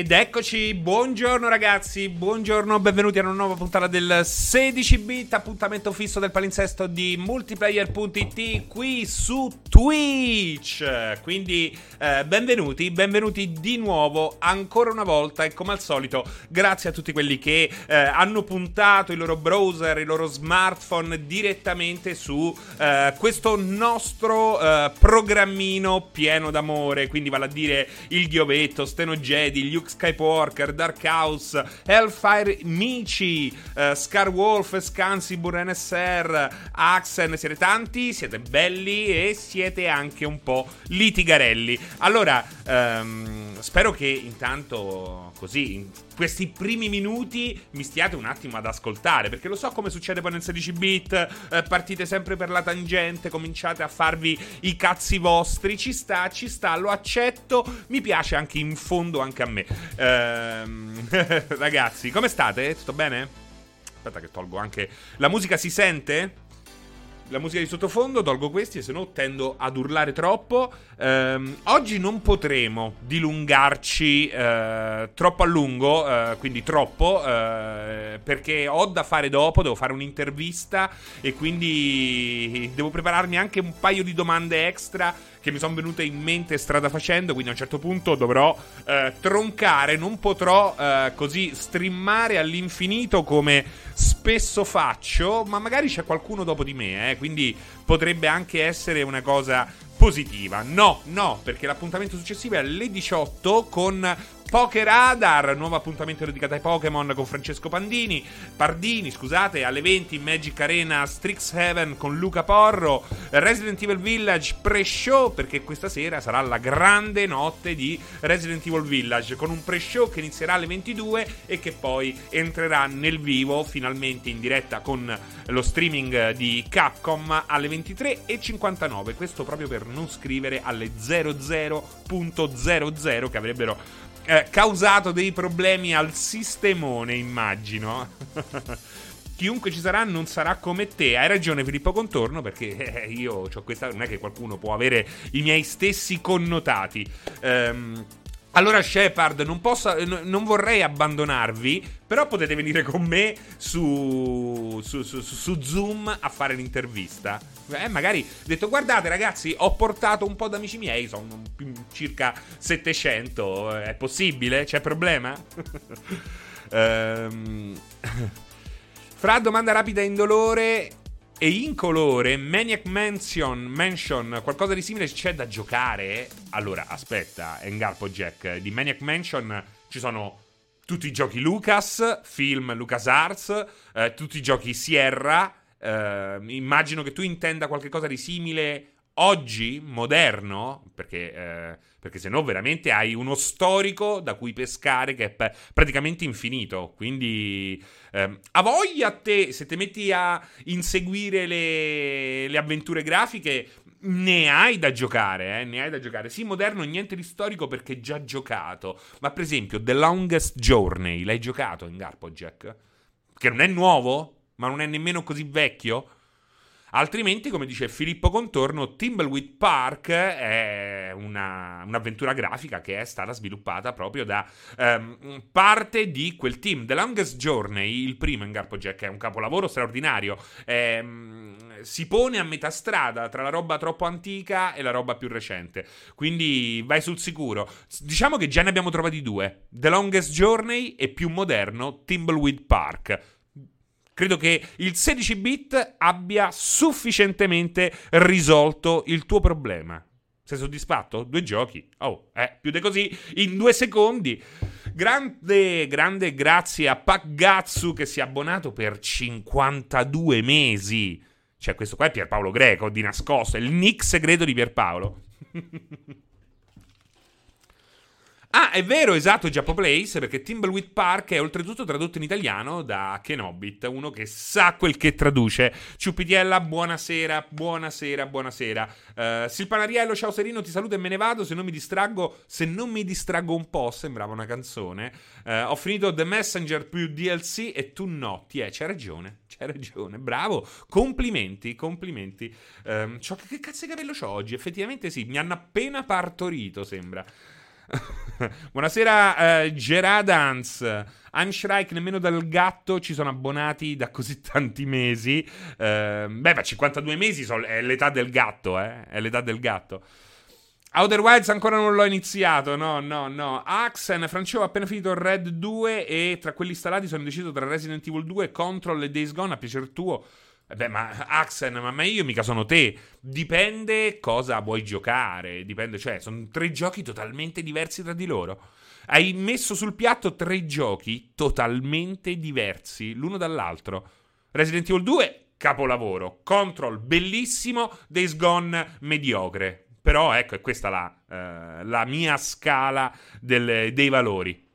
Ed eccoci, buongiorno ragazzi, buongiorno, benvenuti a una nuova puntata del 16-bit, appuntamento fisso del palinsesto di multiplayer.it qui su Twitch. Quindi eh, benvenuti, benvenuti di nuovo ancora una volta e come al solito grazie a tutti quelli che eh, hanno puntato i loro browser, i loro smartphone direttamente su eh, questo nostro eh, programmino pieno d'amore, quindi vale a dire il Ghiovetto, Steno Jedi, Luke Skywalker, Dark House, Hellfire Michi, uh, Scar Wolf, Scansibur NSR, Axen, siete tanti, siete belli e siete anche un po' litigarelli. Allora, um, spero che intanto così, questi primi minuti mi stiate un attimo ad ascoltare, perché lo so come succede poi nel 16 bit, eh, partite sempre per la tangente, cominciate a farvi i cazzi vostri, ci sta, ci sta, lo accetto, mi piace anche in fondo anche a me. Ehm, ragazzi, come state? Tutto bene? Aspetta che tolgo anche... La musica si sente? La musica di sottofondo, tolgo questi, se no tendo ad urlare troppo. Ehm, oggi non potremo dilungarci eh, troppo a lungo, eh, quindi troppo, eh, perché ho da fare dopo, devo fare un'intervista e quindi devo prepararmi anche un paio di domande extra che mi sono venute in mente strada facendo, quindi a un certo punto dovrò eh, troncare, non potrò eh, così streamare all'infinito come spesso faccio, ma magari c'è qualcuno dopo di me, eh, quindi potrebbe anche essere una cosa positiva. No, no, perché l'appuntamento successivo è alle 18 con Poker Radar, nuovo appuntamento dedicato ai Pokémon con Francesco Pandini, Pardini, scusate, alle 20 in Magic Arena Strixhaven con Luca Porro, Resident Evil Village pre-show perché questa sera sarà la grande notte di Resident Evil Village con un pre-show che inizierà alle 22 e che poi entrerà nel vivo finalmente in diretta con lo streaming di Capcom alle 23.59, questo proprio per non scrivere alle 00.00 che avrebbero eh, causato dei problemi al sistemone, immagino. Chiunque ci sarà non sarà come te. Hai ragione, Filippo Contorno, perché eh, io ho questa. Non è che qualcuno può avere i miei stessi connotati. Ehm. Allora, Shepard, non, posso, non vorrei abbandonarvi, però potete venire con me su, su, su, su Zoom a fare l'intervista. Eh, magari detto, guardate ragazzi, ho portato un po' d'amici miei, sono circa 700, è possibile? C'è problema? um... Fra domanda rapida e indolore e incolore, Maniac Mansion, Mansion, qualcosa di simile c'è da giocare? Allora, aspetta, Engarpo Jack, di Maniac Mansion ci sono tutti i giochi Lucas, film LucasArts, eh, tutti i giochi Sierra. Eh, immagino che tu intenda qualcosa di simile oggi, moderno, perché, eh, perché se no veramente hai uno storico da cui pescare che è praticamente infinito. Quindi eh, a voglia te, se ti metti a inseguire le, le avventure grafiche, ne hai da giocare, eh? ne hai da giocare. Sì, moderno, niente di storico perché già giocato. Ma per esempio, The Longest Journey, l'hai giocato in Garpo Jack? Che non è nuovo, ma non è nemmeno così vecchio. Altrimenti, come dice Filippo Contorno, Timbleweed Park è una, un'avventura grafica che è stata sviluppata proprio da um, parte di quel team. The Longest Journey, il primo in Garpo Jack, è un capolavoro straordinario. Um, si pone a metà strada tra la roba troppo antica e la roba più recente. Quindi vai sul sicuro. Diciamo che già ne abbiamo trovati due: The Longest Journey e più moderno Timbleweed Park credo che il 16 bit abbia sufficientemente risolto il tuo problema. Sei soddisfatto? Due giochi. Oh, eh, più di così, in due secondi. Grande, grande grazie a Pagazzu che si è abbonato per 52 mesi. Cioè, questo qua è Pierpaolo Greco, di nascosto, è il nick segreto di Pierpaolo. Ah, è vero, esatto, Giappo Place, perché Timbleweed Park è oltretutto tradotto in italiano da Kenobit, uno che sa quel che traduce. Ciupitiella, buonasera, buonasera, buonasera. Uh, Silpanariello, ciao Serino, ti saluto e me ne vado, se non mi distraggo, se non mi distraggo un po', sembrava una canzone. Uh, ho finito The Messenger più DLC e tu no, ti è, c'hai ragione, c'hai ragione, bravo, complimenti, complimenti. Um, che cazzo di capello c'ho oggi? Effettivamente sì, mi hanno appena partorito, sembra. Buonasera, uh, Geradans. Shrike, nemmeno dal gatto ci sono abbonati da così tanti mesi. Uh, beh, ma 52 mesi so, è l'età del gatto, eh? È l'età del gatto. Outer Wilds ancora non l'ho iniziato, no, no, no. Axen, Francesco ha appena finito Red 2 e tra quelli installati sono deciso tra Resident Evil 2, Control e Days Gone a piacer tuo. Eh beh, ma Axen, ma io mica sono te. Dipende cosa vuoi giocare. Dipende, cioè, sono tre giochi totalmente diversi tra di loro. Hai messo sul piatto tre giochi totalmente diversi l'uno dall'altro. Resident Evil 2, capolavoro. Control, bellissimo. Days Gone, mediocre. Però ecco, è questa la, eh, la mia scala del, dei valori.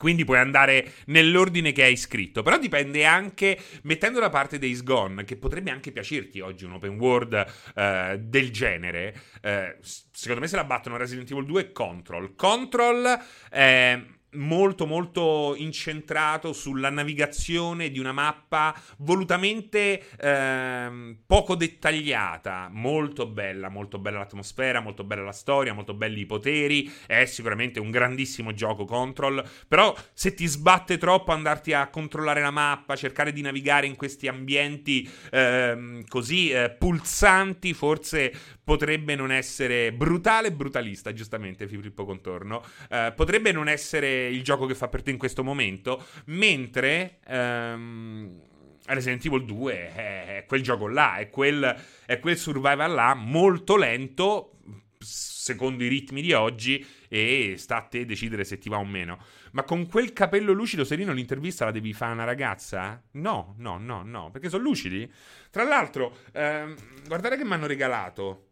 Quindi puoi andare nell'ordine che hai scritto. Però dipende anche, mettendo da parte Days Gone, che potrebbe anche piacerti oggi un open world eh, del genere. Eh, secondo me se la battono Resident Evil 2 e Control. Control è molto molto incentrato sulla navigazione di una mappa volutamente ehm, poco dettagliata, molto bella, molto bella l'atmosfera, molto bella la storia, molto belli i poteri, è sicuramente un grandissimo gioco Control, però se ti sbatte troppo andarti a controllare la mappa, cercare di navigare in questi ambienti ehm, così eh, pulsanti, forse potrebbe non essere brutale brutalista, giustamente Filippo Contorno, eh, potrebbe non essere il gioco che fa per te in questo momento, mentre ehm, Resident Evil 2 è, è, quel gioco là, è quel, è quel survival là molto lento, secondo i ritmi di oggi, e sta a te decidere se ti va o meno. Ma con quel capello lucido, Serino, l'intervista la devi fare a una ragazza? No, no, no, no, perché sono lucidi. Tra l'altro, ehm, guardate che mi hanno regalato.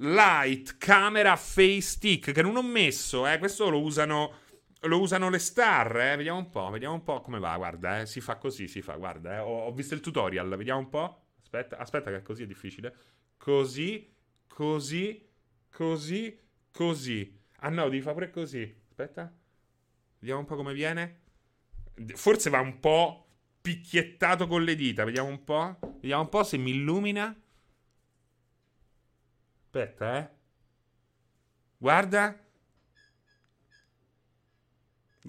Light Camera Face Stick che non ho messo, eh, questo lo usano lo usano le star, eh? Vediamo un po', vediamo un po' come va, guarda, eh. Si fa così, si fa, guarda, eh. ho, ho, visto il tutorial, vediamo un po'. Aspetta, aspetta che così è difficile. Così, così, così, così. Ah no, devi fare pure così. Aspetta. Vediamo un po' come viene. Forse va un po' picchiettato con le dita, vediamo un po'. Vediamo un po' se mi illumina. Aspetta, eh. Guarda.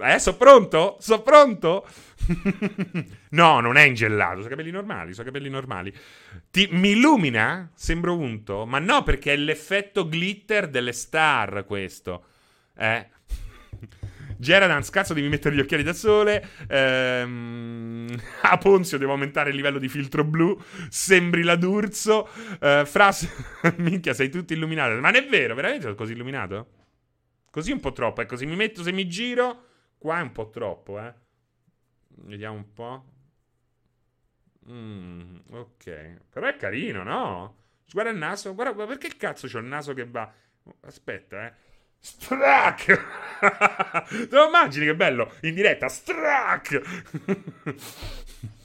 Eh, sono pronto? Sono pronto? no, non è ingellato. Sono capelli normali. Sono capelli normali. Ti, mi illumina? Sembro unto. Ma no, perché è l'effetto glitter delle star. Questo. Eh. Geradans, cazzo, devi mettere gli occhiali da sole. Ehm, a Ponzio devo aumentare il livello di filtro blu. Sembri la D'Urso. Eh, Fras, minchia, sei tutto illuminato. Ma non è vero, veramente sono così illuminato? Così un po' troppo. Ecco, se mi metto, se mi giro, qua è un po' troppo, eh. Vediamo un po'. Mm, ok. Però è carino, no? Guarda il naso. Guarda, perché cazzo c'ho il naso che va. Aspetta, eh. Strack! Te lo immagini che bello? In diretta, Strack!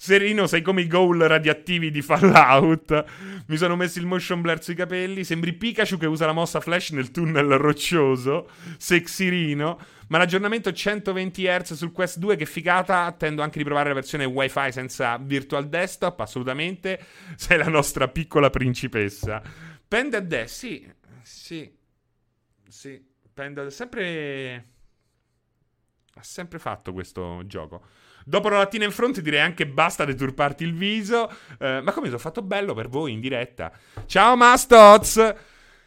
Serino, sei come i goal radioattivi di Fallout. Mi sono messo il motion blur sui capelli. Sembri Pikachu che usa la mossa flash nel tunnel roccioso. Sexirino. Ma l'aggiornamento 120 Hz sul Quest 2, che figata. Attendo anche di provare la versione WiFi senza Virtual Desktop. Assolutamente. Sei la nostra piccola principessa. Pende a destra, sì. Sì. Sì, Pendle sempre... Ha sempre fatto questo gioco. Dopo la lattina in fronte direi anche basta deturparti il viso. Eh, ma come sono fatto bello per voi in diretta. Ciao Mastoz!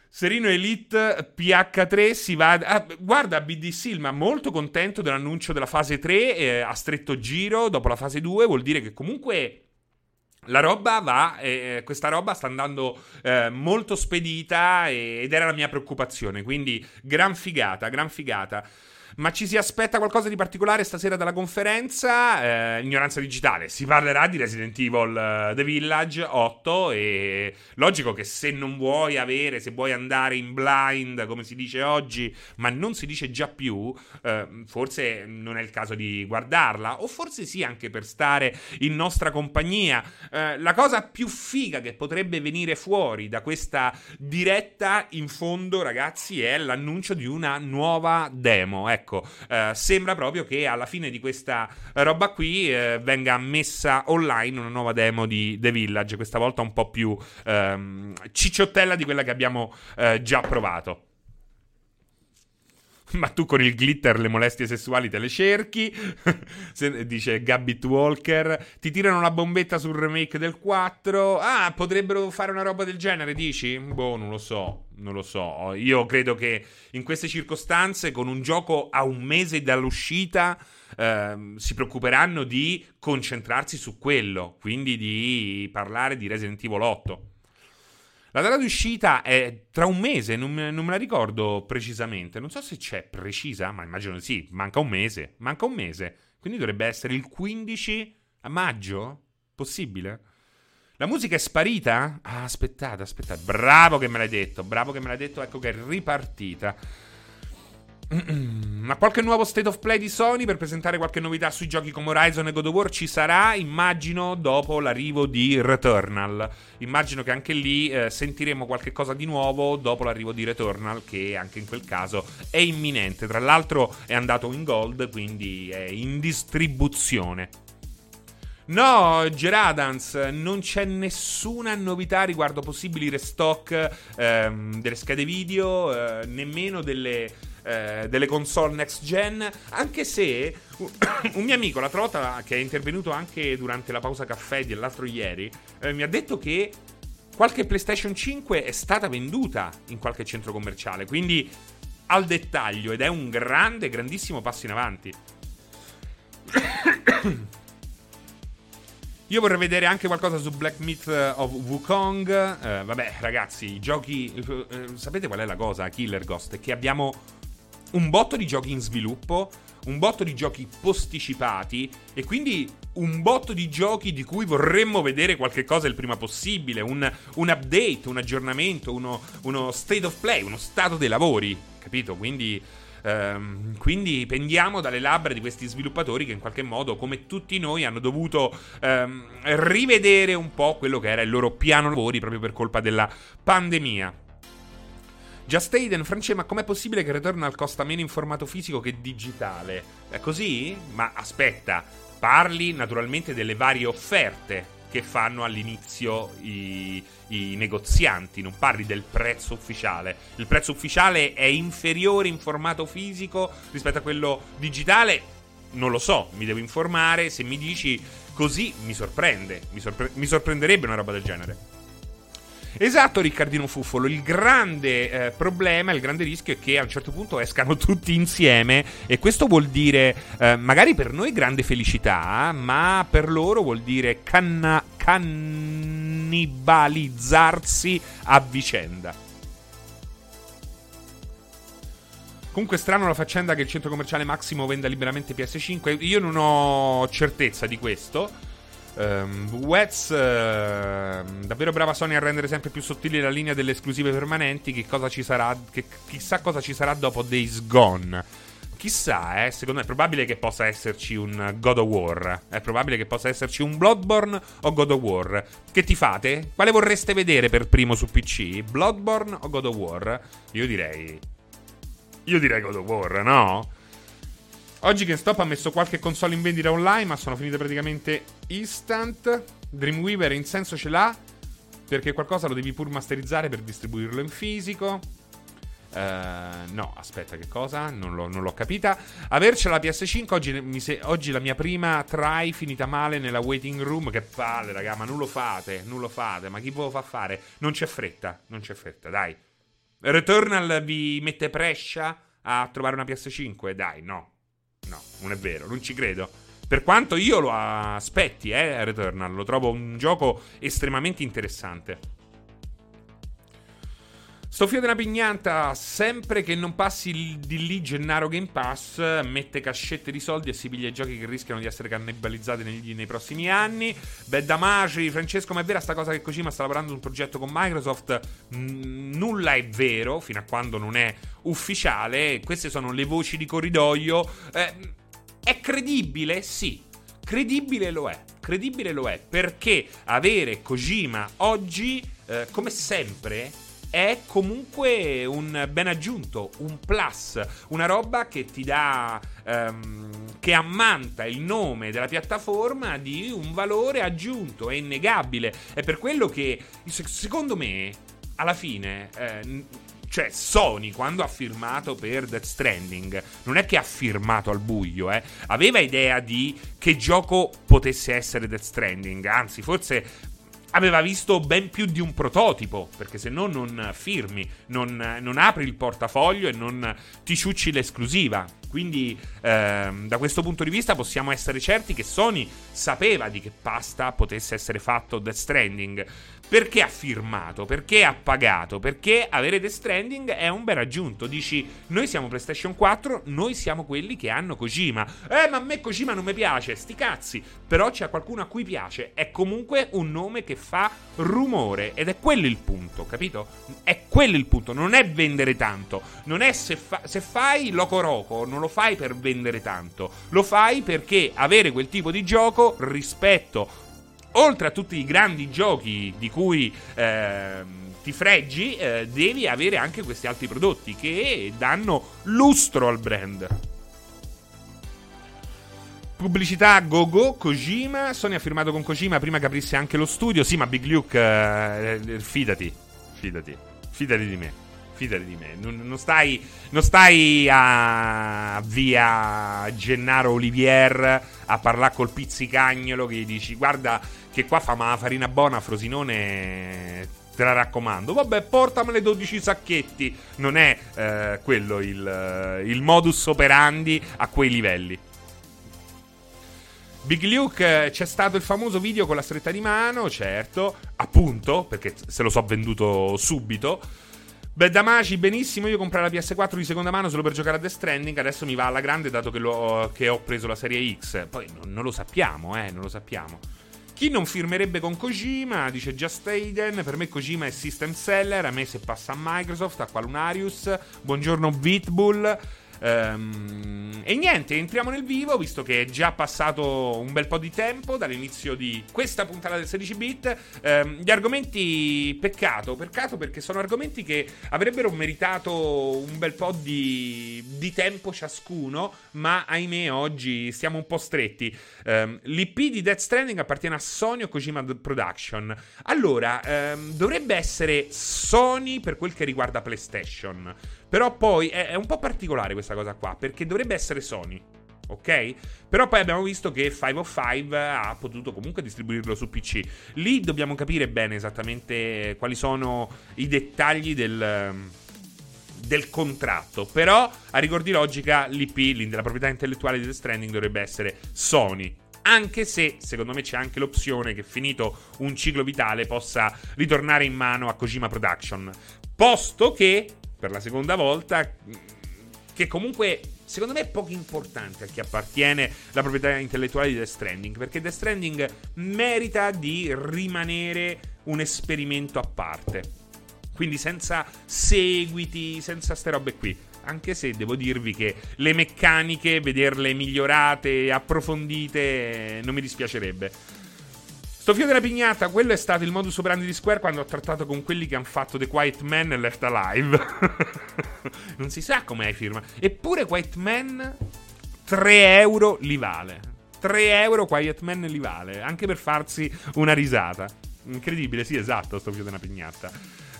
Serino Elite PH3 si va. Ah, guarda, BDC, ma molto contento dell'annuncio della fase 3 eh, a stretto giro dopo la fase 2. Vuol dire che comunque la roba va, eh, questa roba sta andando eh, molto spedita ed era la mia preoccupazione, quindi gran figata, gran figata. Ma ci si aspetta qualcosa di particolare stasera dalla conferenza? Eh, ignoranza digitale. Si parlerà di Resident Evil uh, The Village 8 e logico che se non vuoi avere, se vuoi andare in blind, come si dice oggi, ma non si dice già più, eh, forse non è il caso di guardarla o forse sì anche per stare in nostra compagnia. Eh, la cosa più figa che potrebbe venire fuori da questa diretta in fondo, ragazzi, è l'annuncio di una nuova demo. Ecco ecco, eh, sembra proprio che alla fine di questa roba qui eh, venga messa online una nuova demo di The Village, questa volta un po' più ehm, cicciottella di quella che abbiamo eh, già provato. Ma tu con il glitter le molestie sessuali te le cerchi, dice Gabbit Walker. Ti tirano la bombetta sul remake del 4. Ah, potrebbero fare una roba del genere, dici? Boh, non lo so, non lo so. Io credo che in queste circostanze, con un gioco a un mese dall'uscita, eh, si preoccuperanno di concentrarsi su quello, quindi di parlare di Resident Evil 8. La data di uscita è tra un mese, non, non, me la ricordo precisamente. Non so se c'è precisa, ma immagino sì. Manca un mese. Manca un mese. Quindi dovrebbe essere il 15 a maggio? Possibile? La musica è sparita? Ah, aspettate, aspettate. Bravo che me l'hai detto. Bravo che me l'hai detto. Ecco che è ripartita. Ma qualche nuovo state of play di Sony per presentare qualche novità sui giochi come Horizon e God of War ci sarà, immagino, dopo l'arrivo di Returnal. Immagino che anche lì eh, sentiremo qualche cosa di nuovo dopo l'arrivo di Returnal, che anche in quel caso è imminente. Tra l'altro è andato in gold, quindi è in distribuzione. No, Geradans, non c'è nessuna novità riguardo possibili restock ehm, delle schede video, eh, nemmeno delle eh, delle console next gen, anche se un mio amico l'altra volta che è intervenuto anche durante la pausa caffè dell'altro ieri eh, mi ha detto che qualche PlayStation 5 è stata venduta in qualche centro commerciale, quindi al dettaglio ed è un grande, grandissimo passo in avanti. Io vorrei vedere anche qualcosa su Black Myth of Wukong. Eh, vabbè, ragazzi, i giochi. Eh, sapete qual è la cosa, Killer Ghost? È che abbiamo un botto di giochi in sviluppo, un botto di giochi posticipati e quindi un botto di giochi di cui vorremmo vedere qualche cosa il prima possibile, un, un update, un aggiornamento, uno, uno, state of play, uno stato dei lavori, capito? Quindi, ehm, quindi, pendiamo dalle labbra di questi sviluppatori che in qualche modo, come tutti noi, hanno dovuto ehm, rivedere un po' quello che era il loro piano lavori proprio per colpa della pandemia. Just Aiden, France, ma com'è possibile che Returnal costa meno in formato fisico che digitale? È così? Ma aspetta, parli naturalmente delle varie offerte che fanno all'inizio i, i, negozianti, non parli del prezzo ufficiale. Il prezzo ufficiale è inferiore in formato fisico rispetto a quello digitale? Non lo so, mi devo informare. Se mi dici così mi sorprende, mi, sorpre- mi sorprenderebbe una roba del genere. Esatto, Riccardino Fuffolo. Il grande eh, problema, il grande rischio è che a un certo punto escano tutti insieme. E questo vuol dire, eh, magari per noi, grande felicità, ma per loro vuol dire canna- cannibalizzarsi a vicenda. Comunque strano la faccenda che il centro commerciale Massimo venda liberamente PS5. Io non ho certezza di questo. Um, Wets, uh, davvero brava Sony a rendere sempre più sottile la linea delle esclusive permanenti. Che cosa ci sarà? Che, chissà cosa ci sarà dopo Days Gone. Chissà, eh, secondo me è probabile che possa esserci un God of War. È probabile che possa esserci un Bloodborne o God of War. Che ti fate? Quale vorreste vedere per primo su PC? Bloodborne o God of War? Io direi. Io direi God of War, no? Oggi GameStop ha messo qualche console in vendita online, ma sono finite praticamente instant. Dreamweaver in senso ce l'ha, perché qualcosa lo devi pur masterizzare per distribuirlo in fisico. Uh, no, aspetta, che cosa? Non, l'ho, non l'ho capita. Averci la PS5 oggi, se, oggi, la mia prima try finita male nella waiting room. Che palle, raga, ma non lo fate, non lo fate. Ma chi ve lo fa fare? Non c'è fretta, non c'è fretta, dai. Returnal vi mette prescia a trovare una PS5? Dai, no. No, non è vero, non ci credo. Per quanto io lo aspetti, eh, Returnal, lo trovo un gioco estremamente interessante. Sto fio della pignata, sempre che non passi di lì Gennaro Game Pass, mette cascette di soldi e si piglia i giochi che rischiano di essere cannibalizzati negli, nei prossimi anni. Beh, Damaci, Francesco, ma è vera sta cosa che Kojima sta lavorando su un progetto con Microsoft? Mm, nulla è vero, fino a quando non è ufficiale. Queste sono le voci di corridoio. Eh, è credibile? Sì. Credibile lo è. Credibile lo è perché avere Kojima oggi, eh, come sempre è comunque un ben aggiunto, un plus, una roba che ti dà, um, che ammanta il nome della piattaforma di un valore aggiunto, è innegabile. È per quello che, secondo me, alla fine... Eh, cioè, Sony quando ha firmato per Death Stranding, non è che ha firmato al buio, eh. Aveva idea di che gioco potesse essere Death Stranding. Anzi, forse aveva visto ben più di un prototipo, perché se no non firmi, non, non apri il portafoglio e non ti ciucci l'esclusiva. Quindi ehm, da questo punto di vista possiamo essere certi che Sony sapeva di che pasta potesse essere fatto Death Stranding. Perché ha firmato? Perché ha pagato? Perché avere Death Stranding è un bel aggiunto. Dici, noi siamo PlayStation 4, noi siamo quelli che hanno Kojima. Eh, ma a me Kojima non mi piace, sti cazzi. Però c'è qualcuno a cui piace. È comunque un nome che fa rumore. Ed è quello il punto, capito? È quello il punto. Non è vendere tanto. Non è se, fa- se fai Loco Roco, non lo fai per vendere tanto. Lo fai perché avere quel tipo di gioco rispetto oltre a tutti i grandi giochi di cui eh, ti freggi, eh, devi avere anche questi altri prodotti che danno lustro al brand. Pubblicità go go, Kojima. Sony ha firmato con Kojima prima che aprisse anche lo studio. Sì, ma Big Luke, eh, fidati, fidati, fidati di me fidati di me. Non, non, stai, non stai a via Gennaro Olivier a parlare col pizzicagnolo che gli dici guarda che qua fa ma la farina buona, Frosinone te la raccomando. Vabbè, portamele 12 sacchetti. Non è eh, quello il, il, modus operandi a quei livelli. Big Luke, c'è stato il famoso video con la stretta di mano, certo, appunto, perché se lo so venduto subito. Beh, Damaci, benissimo. Io comprare la PS4 di seconda mano solo per giocare a Death Stranding. Adesso mi va alla grande, dato che, che ho preso la serie X. Poi non, non, lo sappiamo, eh, non lo sappiamo. Chi non firmerebbe con Kojima, dice Just Aiden. Per me Kojima è system seller. A me se passa a Microsoft, a Qualunarius. Buongiorno Bitbull. Um, e niente, entriamo nel vivo, visto che è già passato un bel po' di tempo dall'inizio di questa puntata del 16 bit. Um, gli argomenti, peccato, peccato perché sono argomenti che avrebbero meritato un bel po' di, di tempo ciascuno, ma ahimè oggi stiamo un po' stretti. Um, L'IP di Death Stranding appartiene a Sony o Kojima Production. Allora, dovrebbe essere Sony per quel che riguarda PlayStation. Però poi è, è un po' particolare questa cosa qua, perché dovrebbe essere Sony ok? Però poi abbiamo visto che 505 ha potuto comunque distribuirlo su PC. Lì dobbiamo capire bene esattamente quali sono i dettagli del, del contratto. Però, a rigor di logica, l'IP, la proprietà intellettuale di The Stranding, dovrebbe essere Sony. Anche se, secondo me, c'è anche l'opzione che finito un ciclo vitale possa ritornare in mano a Kojima Production. Posto che per la seconda volta, che comunque secondo me è poco importante a chi appartiene la proprietà intellettuale di Death Stranding, perché Death Stranding merita di rimanere un esperimento a parte. Quindi senza seguiti, senza ste robe qui. Anche se devo dirvi che le meccaniche, vederle migliorate, approfondite, non mi dispiacerebbe. Sto fio della pignata, quello è stato il modus operandi di Square quando ho trattato con quelli che hanno fatto The Quiet Man e Left Alive. non si sa come hai firma. Eppure Quiet Man 3 euro li vale. 3 euro Quiet Man li vale, anche per farsi una risata. Incredibile, sì, esatto, sto fio della pignata.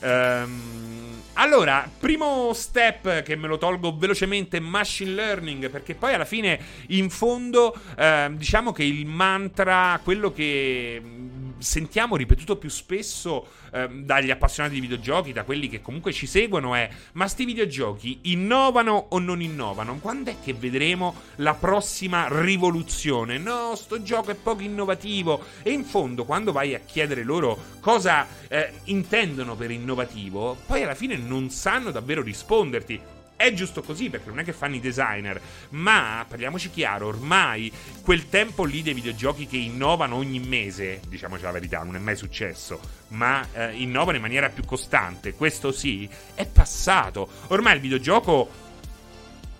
Ehm, allora, primo step che me lo tolgo velocemente, machine learning, perché poi alla fine, in fondo, eh, diciamo che il mantra, quello che sentiamo ripetuto più spesso eh, dagli appassionati di videogiochi, da quelli che comunque ci seguono, è ma sti videogiochi innovano o non innovano? Quando è che vedremo la prossima rivoluzione? No, sto gioco è poco innovativo. E in fondo, quando vai a chiedere loro cosa eh, intendono per innovativo, poi alla fine non sanno davvero risponderti. È giusto così perché non è che fanno i designer, ma parliamoci chiaro, ormai quel tempo lì dei videogiochi che innovano ogni mese, diciamoci la verità, non è mai successo, ma eh, innovano in maniera più costante, questo sì, è passato. Ormai il videogioco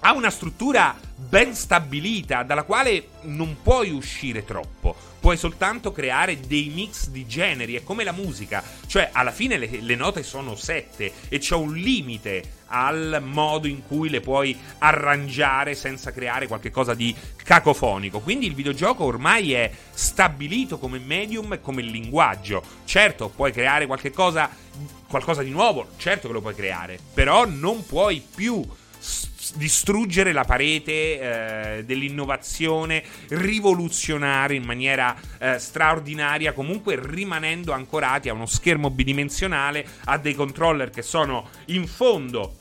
ha una struttura ben stabilita dalla quale non puoi uscire troppo. Puoi soltanto creare dei mix di generi, è come la musica, cioè alla fine le, le note sono sette e c'è un limite al modo in cui le puoi arrangiare senza creare qualcosa di cacofonico. Quindi il videogioco ormai è stabilito come medium e come linguaggio. Certo, puoi creare qualcosa, qualcosa di nuovo, certo che lo puoi creare, però non puoi più distruggere la parete eh, dell'innovazione, rivoluzionare in maniera eh, straordinaria, comunque rimanendo ancorati a uno schermo bidimensionale, a dei controller che sono in fondo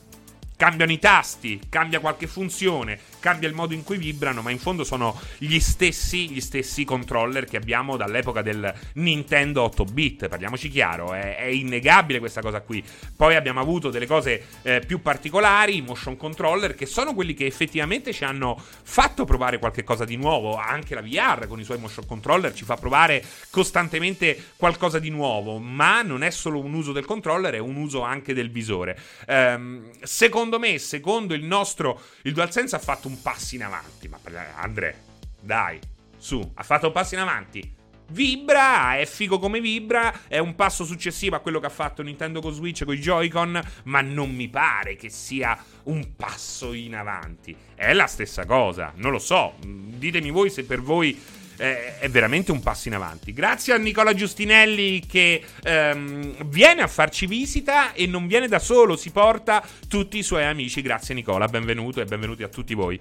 cambiano i tasti, cambia qualche funzione, cambia il modo in cui vibrano, ma in fondo sono gli stessi, gli stessi controller che abbiamo dall'epoca del Nintendo 8-bit, parliamoci chiaro, è, è innegabile questa cosa qui. Poi abbiamo avuto delle cose eh, più particolari, i motion controller, che sono quelli che effettivamente ci hanno fatto provare qualche cosa di nuovo, anche la VR con i suoi motion controller ci fa provare costantemente qualcosa di nuovo, ma non è solo un uso del controller, è un uso anche del visore. Ehm, secondo me, secondo il nostro, il DualSense ha fatto un passo in avanti. Ma Andre, dai, su, ha fatto un passo in avanti. Vibra, è figo come vibra, è un passo successivo a quello che ha fatto Nintendo con Switch con i Joy-Con, ma non mi pare che sia un passo in avanti. È la stessa cosa, non lo so. Ditemi voi se per voi eh, è veramente un passo in avanti. Grazie a Nicola Giustinelli che ehm, viene a farci visita e non viene da solo, si porta tutti i suoi amici. Grazie Nicola, benvenuto e benvenuti a tutti voi.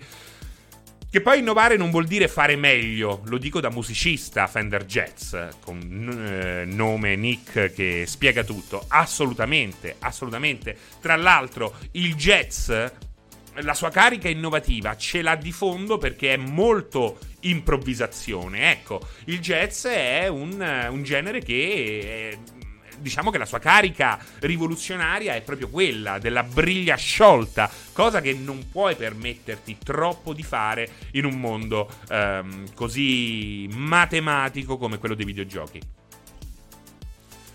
Che poi innovare non vuol dire fare meglio, lo dico da musicista Fender Jazz, con eh, nome Nick che spiega tutto. Assolutamente, assolutamente. Tra l'altro, il jazz la sua carica innovativa ce l'ha di fondo perché è molto improvvisazione. Ecco, il jazz è un, un genere che... È, diciamo che la sua carica rivoluzionaria è proprio quella della briglia sciolta, cosa che non puoi permetterti troppo di fare in un mondo ehm, così matematico come quello dei videogiochi.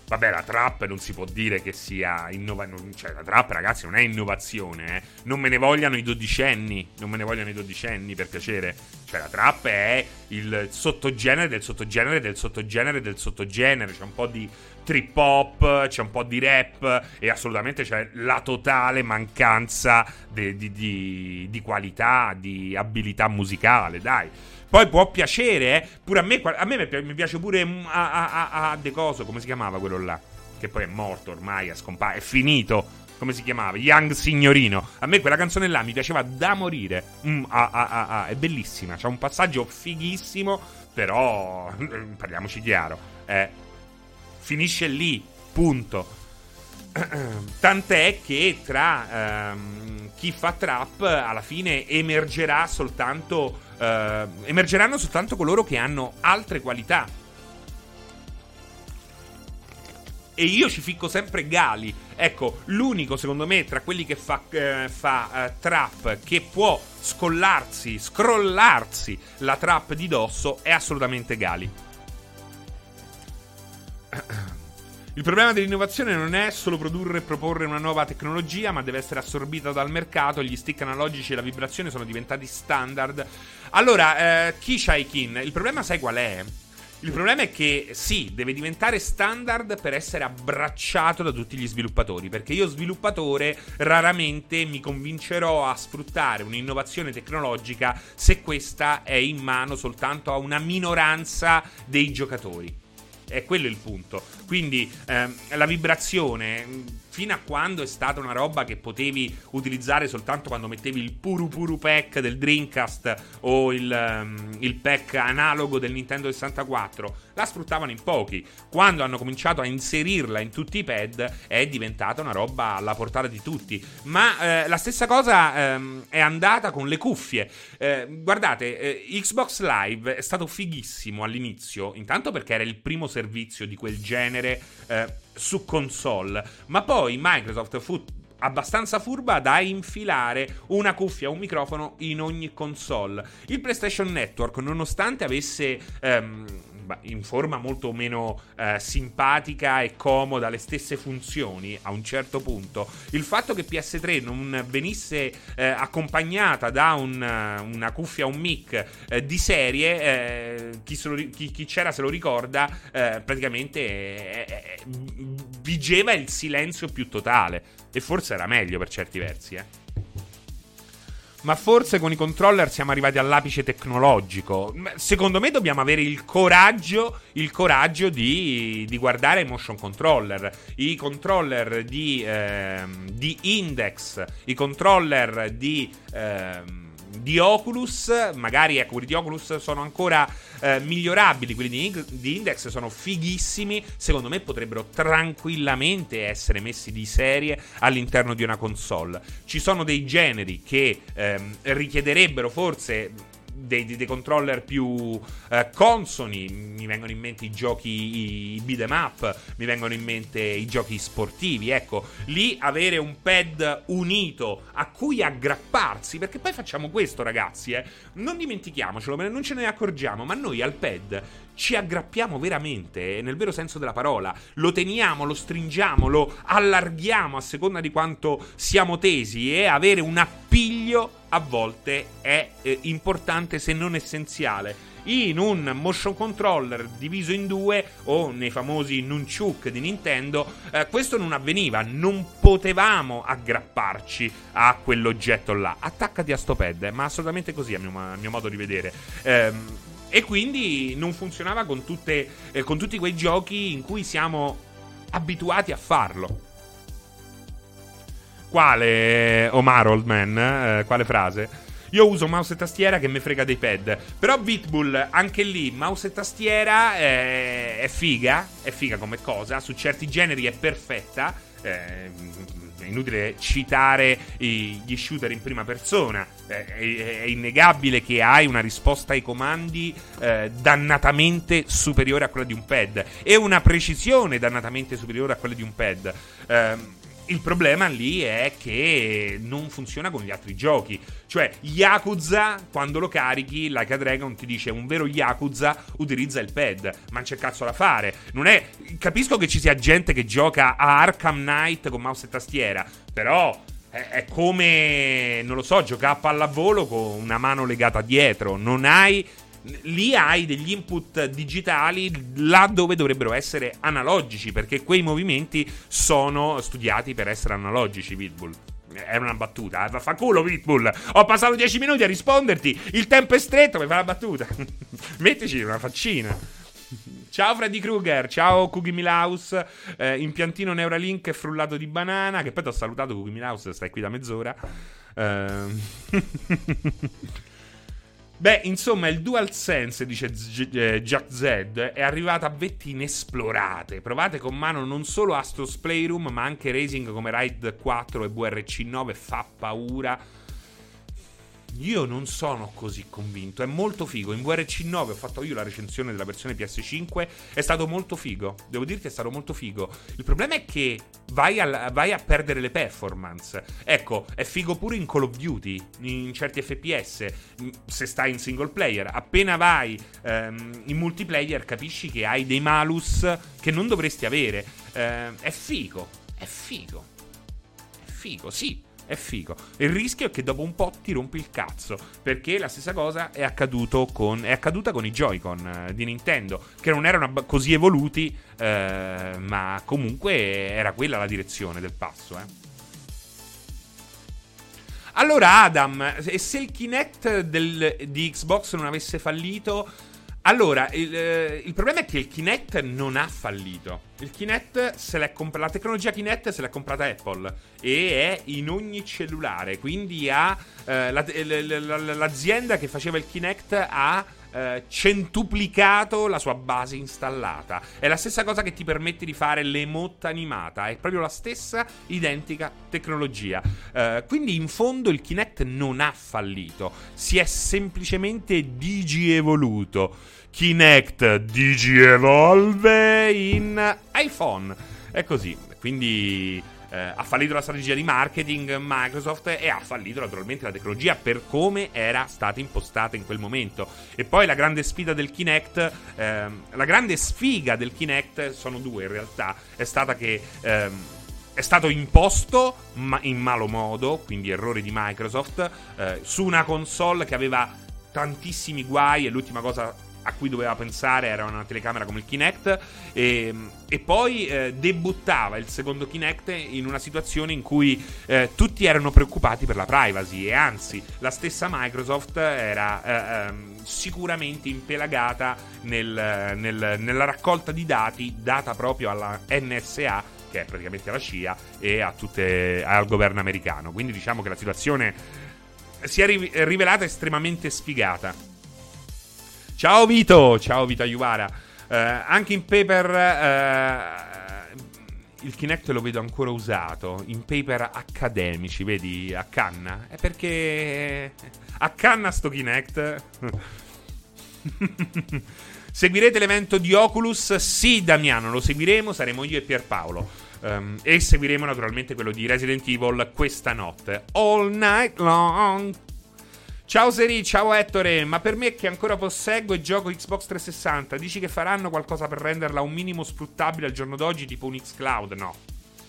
Vabbè, la trap non si può dire che sia innovazione. Cioè, la trap, ragazzi, non è innovazione. Eh. Non me ne vogliano i dodicenni. Non me ne vogliano i dodicenni, per piacere. Cioè, la trap è il sottogenere del sottogenere del sottogenere del sottogenere. C'è un po' di trip hop, c'è un po' di rap. E assolutamente c'è la totale mancanza di, di, di, di qualità, di abilità musicale. Dai. Poi può piacere, eh. Pure a me, a me mi piace pure a, a, a, a De Coso, come si chiamava quello là? Che poi è morto ormai, è scomparso, è finito. Come si chiamava? Young Signorino. A me quella canzone là mi piaceva da morire. Mm, ah, ah, ah, è bellissima. C'è un passaggio fighissimo. Però, parliamoci chiaro. Eh, finisce lì. Punto. Tant'è che tra ehm, chi fa trap alla fine emergerà soltanto eh, emergeranno soltanto coloro che hanno altre qualità. E io ci ficco sempre Gali. Ecco, l'unico secondo me tra quelli che fa, eh, fa eh, trap che può scollarsi, scrollarsi la trap di dosso è assolutamente Gali. Il problema dell'innovazione non è solo produrre e proporre una nuova tecnologia, ma deve essere assorbita dal mercato. Gli stick analogici e la vibrazione sono diventati standard. Allora, eh, Kishaikin, il problema sai qual è? Il problema è che sì, deve diventare standard per essere abbracciato da tutti gli sviluppatori, perché io sviluppatore raramente mi convincerò a sfruttare un'innovazione tecnologica se questa è in mano soltanto a una minoranza dei giocatori. È quello il punto. Quindi ehm, la vibrazione, fino a quando è stata una roba che potevi utilizzare soltanto quando mettevi il puru puru pack del Dreamcast o il, um, il pack analogo del Nintendo 64, la sfruttavano in pochi. Quando hanno cominciato a inserirla in tutti i pad è diventata una roba alla portata di tutti. Ma eh, la stessa cosa ehm, è andata con le cuffie. Eh, guardate, eh, Xbox Live è stato fighissimo all'inizio, intanto perché era il primo servizio di quel genere eh, su console, ma poi Microsoft fu abbastanza furba da infilare una cuffia, un microfono in ogni console. Il PlayStation Network, nonostante avesse ehm, in forma molto meno eh, simpatica e comoda le stesse funzioni a un certo punto, il fatto che PS3 non venisse eh, accompagnata da un, una cuffia, un mic eh, di serie, eh, chi, lo, chi, chi, c'era se lo ricorda, eh, praticamente eh, vigeva il silenzio più totale E forse era meglio per certi versi, eh. Ma forse con i controller siamo arrivati all'apice tecnologico. Secondo me dobbiamo avere il coraggio, il coraggio di, di guardare i motion controller. I controller di, eh, di Index, i controller di... Eh, di Oculus, magari ecco, quelli di Oculus sono ancora eh, migliorabili, quelli di, di, Index sono fighissimi, secondo me potrebbero tranquillamente essere messi di serie all'interno di una console. Ci sono dei generi che ehm, richiederebbero forse dei, dei, controller più eh, consoni. Mi vengono in mente i giochi i, beat'em up, mi vengono in mente i giochi sportivi. Ecco, lì avere un pad unito a cui aggrapparsi, perché poi facciamo questo, ragazzi, eh. Non dimentichiamocelo, non ce ne accorgiamo, ma noi al pad ci aggrappiamo veramente, nel vero senso della parola. Lo teniamo, lo stringiamo, lo allarghiamo a seconda di quanto siamo tesi e avere un appiglio a volte è eh, importante se non essenziale. In un motion controller diviso in due o nei famosi nunchuk di Nintendo, eh, questo non avveniva, non potevamo aggrapparci a quell'oggetto là. Attaccati a sto pad, eh, ma assolutamente così a mio, a mio modo di vedere. Ehm, e quindi non funzionava con, tutte, eh, con tutti quei giochi in cui siamo abituati a farlo. Quale, Omar Oldman? Eh, quale frase? Io uso mouse e tastiera che mi frega dei pad. Però Bitbull, anche lì, mouse e tastiera eh, è figa. È figa come cosa. Su certi generi è perfetta. Eh, è inutile citare gli shooter in prima persona. È, innegabile che hai una risposta ai comandi eh, dannatamente superiore a quella di un pad e una precisione dannatamente superiore a quella di un pad. Eh, il problema lì è che non funziona con gli altri giochi. Cioè, Yakuza, quando lo carichi, Like a Dragon ti dice un vero Yakuza utilizza il pad. Ma c'è cazzo da fare. Non è. Capisco che ci sia gente che gioca a Arkham Knight con mouse e tastiera. Però. È, come, non lo so, giocare a pallavolo con una mano legata dietro. Non hai lì hai degli input digitali là dove dovrebbero essere analogici, perché quei movimenti sono studiati per essere analogici, Pitbull. Era una battuta. Eh, fa culo, Pitbull. Ho passato 10 minuti a risponderti. Il tempo è stretto per fare la battuta. Mettici una faccina. Ciao Freddy Krueger, ciao Cookie Milaus, eh, impiantino Neuralink frullato di banana, che poi ti ho salutato Cookie Milaus, stai qui da mezz'ora. Eh... Beh, insomma, il DualSense, dice eh, Jack Z, è arrivato a vette inesplorate. Provate con mano non solo Astros Playroom, ma anche racing come Ride 4 e VRC9 fa paura io non sono così convinto. È molto figo. In VRC9 ho fatto io la recensione della versione PS5. È stato molto figo. Devo dirti, è stato molto figo. Il problema è che vai, al, vai a perdere le performance. Ecco, è figo pure in Call of Duty, in certi FPS. Se stai in single player, appena vai um, in multiplayer, capisci che hai dei malus che non dovresti avere. Uh, è figo. È figo. È figo, sì è figo. Il rischio è che dopo un po' ti rompi il cazzo. Perché la stessa cosa è, con, è accaduta con i Joy-Con eh, di Nintendo, che non erano così evoluti, eh, ma comunque era quella la direzione del passo. Eh. Allora, Adam, e se il Kinect del, di Xbox non avesse fallito, allora, il, eh, il, problema è che il Kinect non ha fallito. Il Kinect se l'è comp- la tecnologia Kinect se l'ha comprata Apple e è in ogni cellulare. Quindi ha, eh, la, la, la, l'azienda che faceva il Kinect ha eh, centuplicato la sua base installata. È la stessa cosa che ti permette di fare l'emote animata, è proprio la stessa identica tecnologia. Eh, quindi in fondo il Kinect non ha fallito, si è semplicemente digievoluto. Kinect digievolve in iPhone. È così. Quindi eh, ha fallito la strategia di marketing Microsoft e ha fallito naturalmente la tecnologia per come era stata impostata in quel momento. E poi la grande sfida del Kinect, ehm, la grande sfiga del Kinect sono due in realtà, è stata che... Ehm, è stato imposto ma in malo modo, quindi errore di Microsoft, eh, su una console che aveva tantissimi guai e l'ultima cosa a cui doveva pensare era una telecamera come il Kinect e, e poi eh, debuttava il secondo Kinect in una situazione in cui eh, tutti erano preoccupati per la privacy e anzi la stessa Microsoft era eh, ehm, sicuramente impelagata nel, nel, nella raccolta di dati data proprio alla NSA che è praticamente la CIA e tutte, al governo americano. Quindi diciamo che la situazione si è rivelata estremamente sfigata Ciao Vito, ciao Vito Ayuvara. Uh, anche in paper uh, il Kinect lo vedo ancora usato in paper accademici, vedi, a canna. È perché a canna sto Kinect. Seguirete l'evento di Oculus? Sì, Damiano, lo seguiremo, saremo io e Pierpaolo. Um, e seguiremo naturalmente quello di Resident Evil questa notte. All night long. Ciao Seri, ciao Ettore, ma per me che ancora posseggo e gioco Xbox 360, dici che faranno qualcosa per renderla un minimo sfruttabile al giorno d'oggi, tipo un Xcloud? No,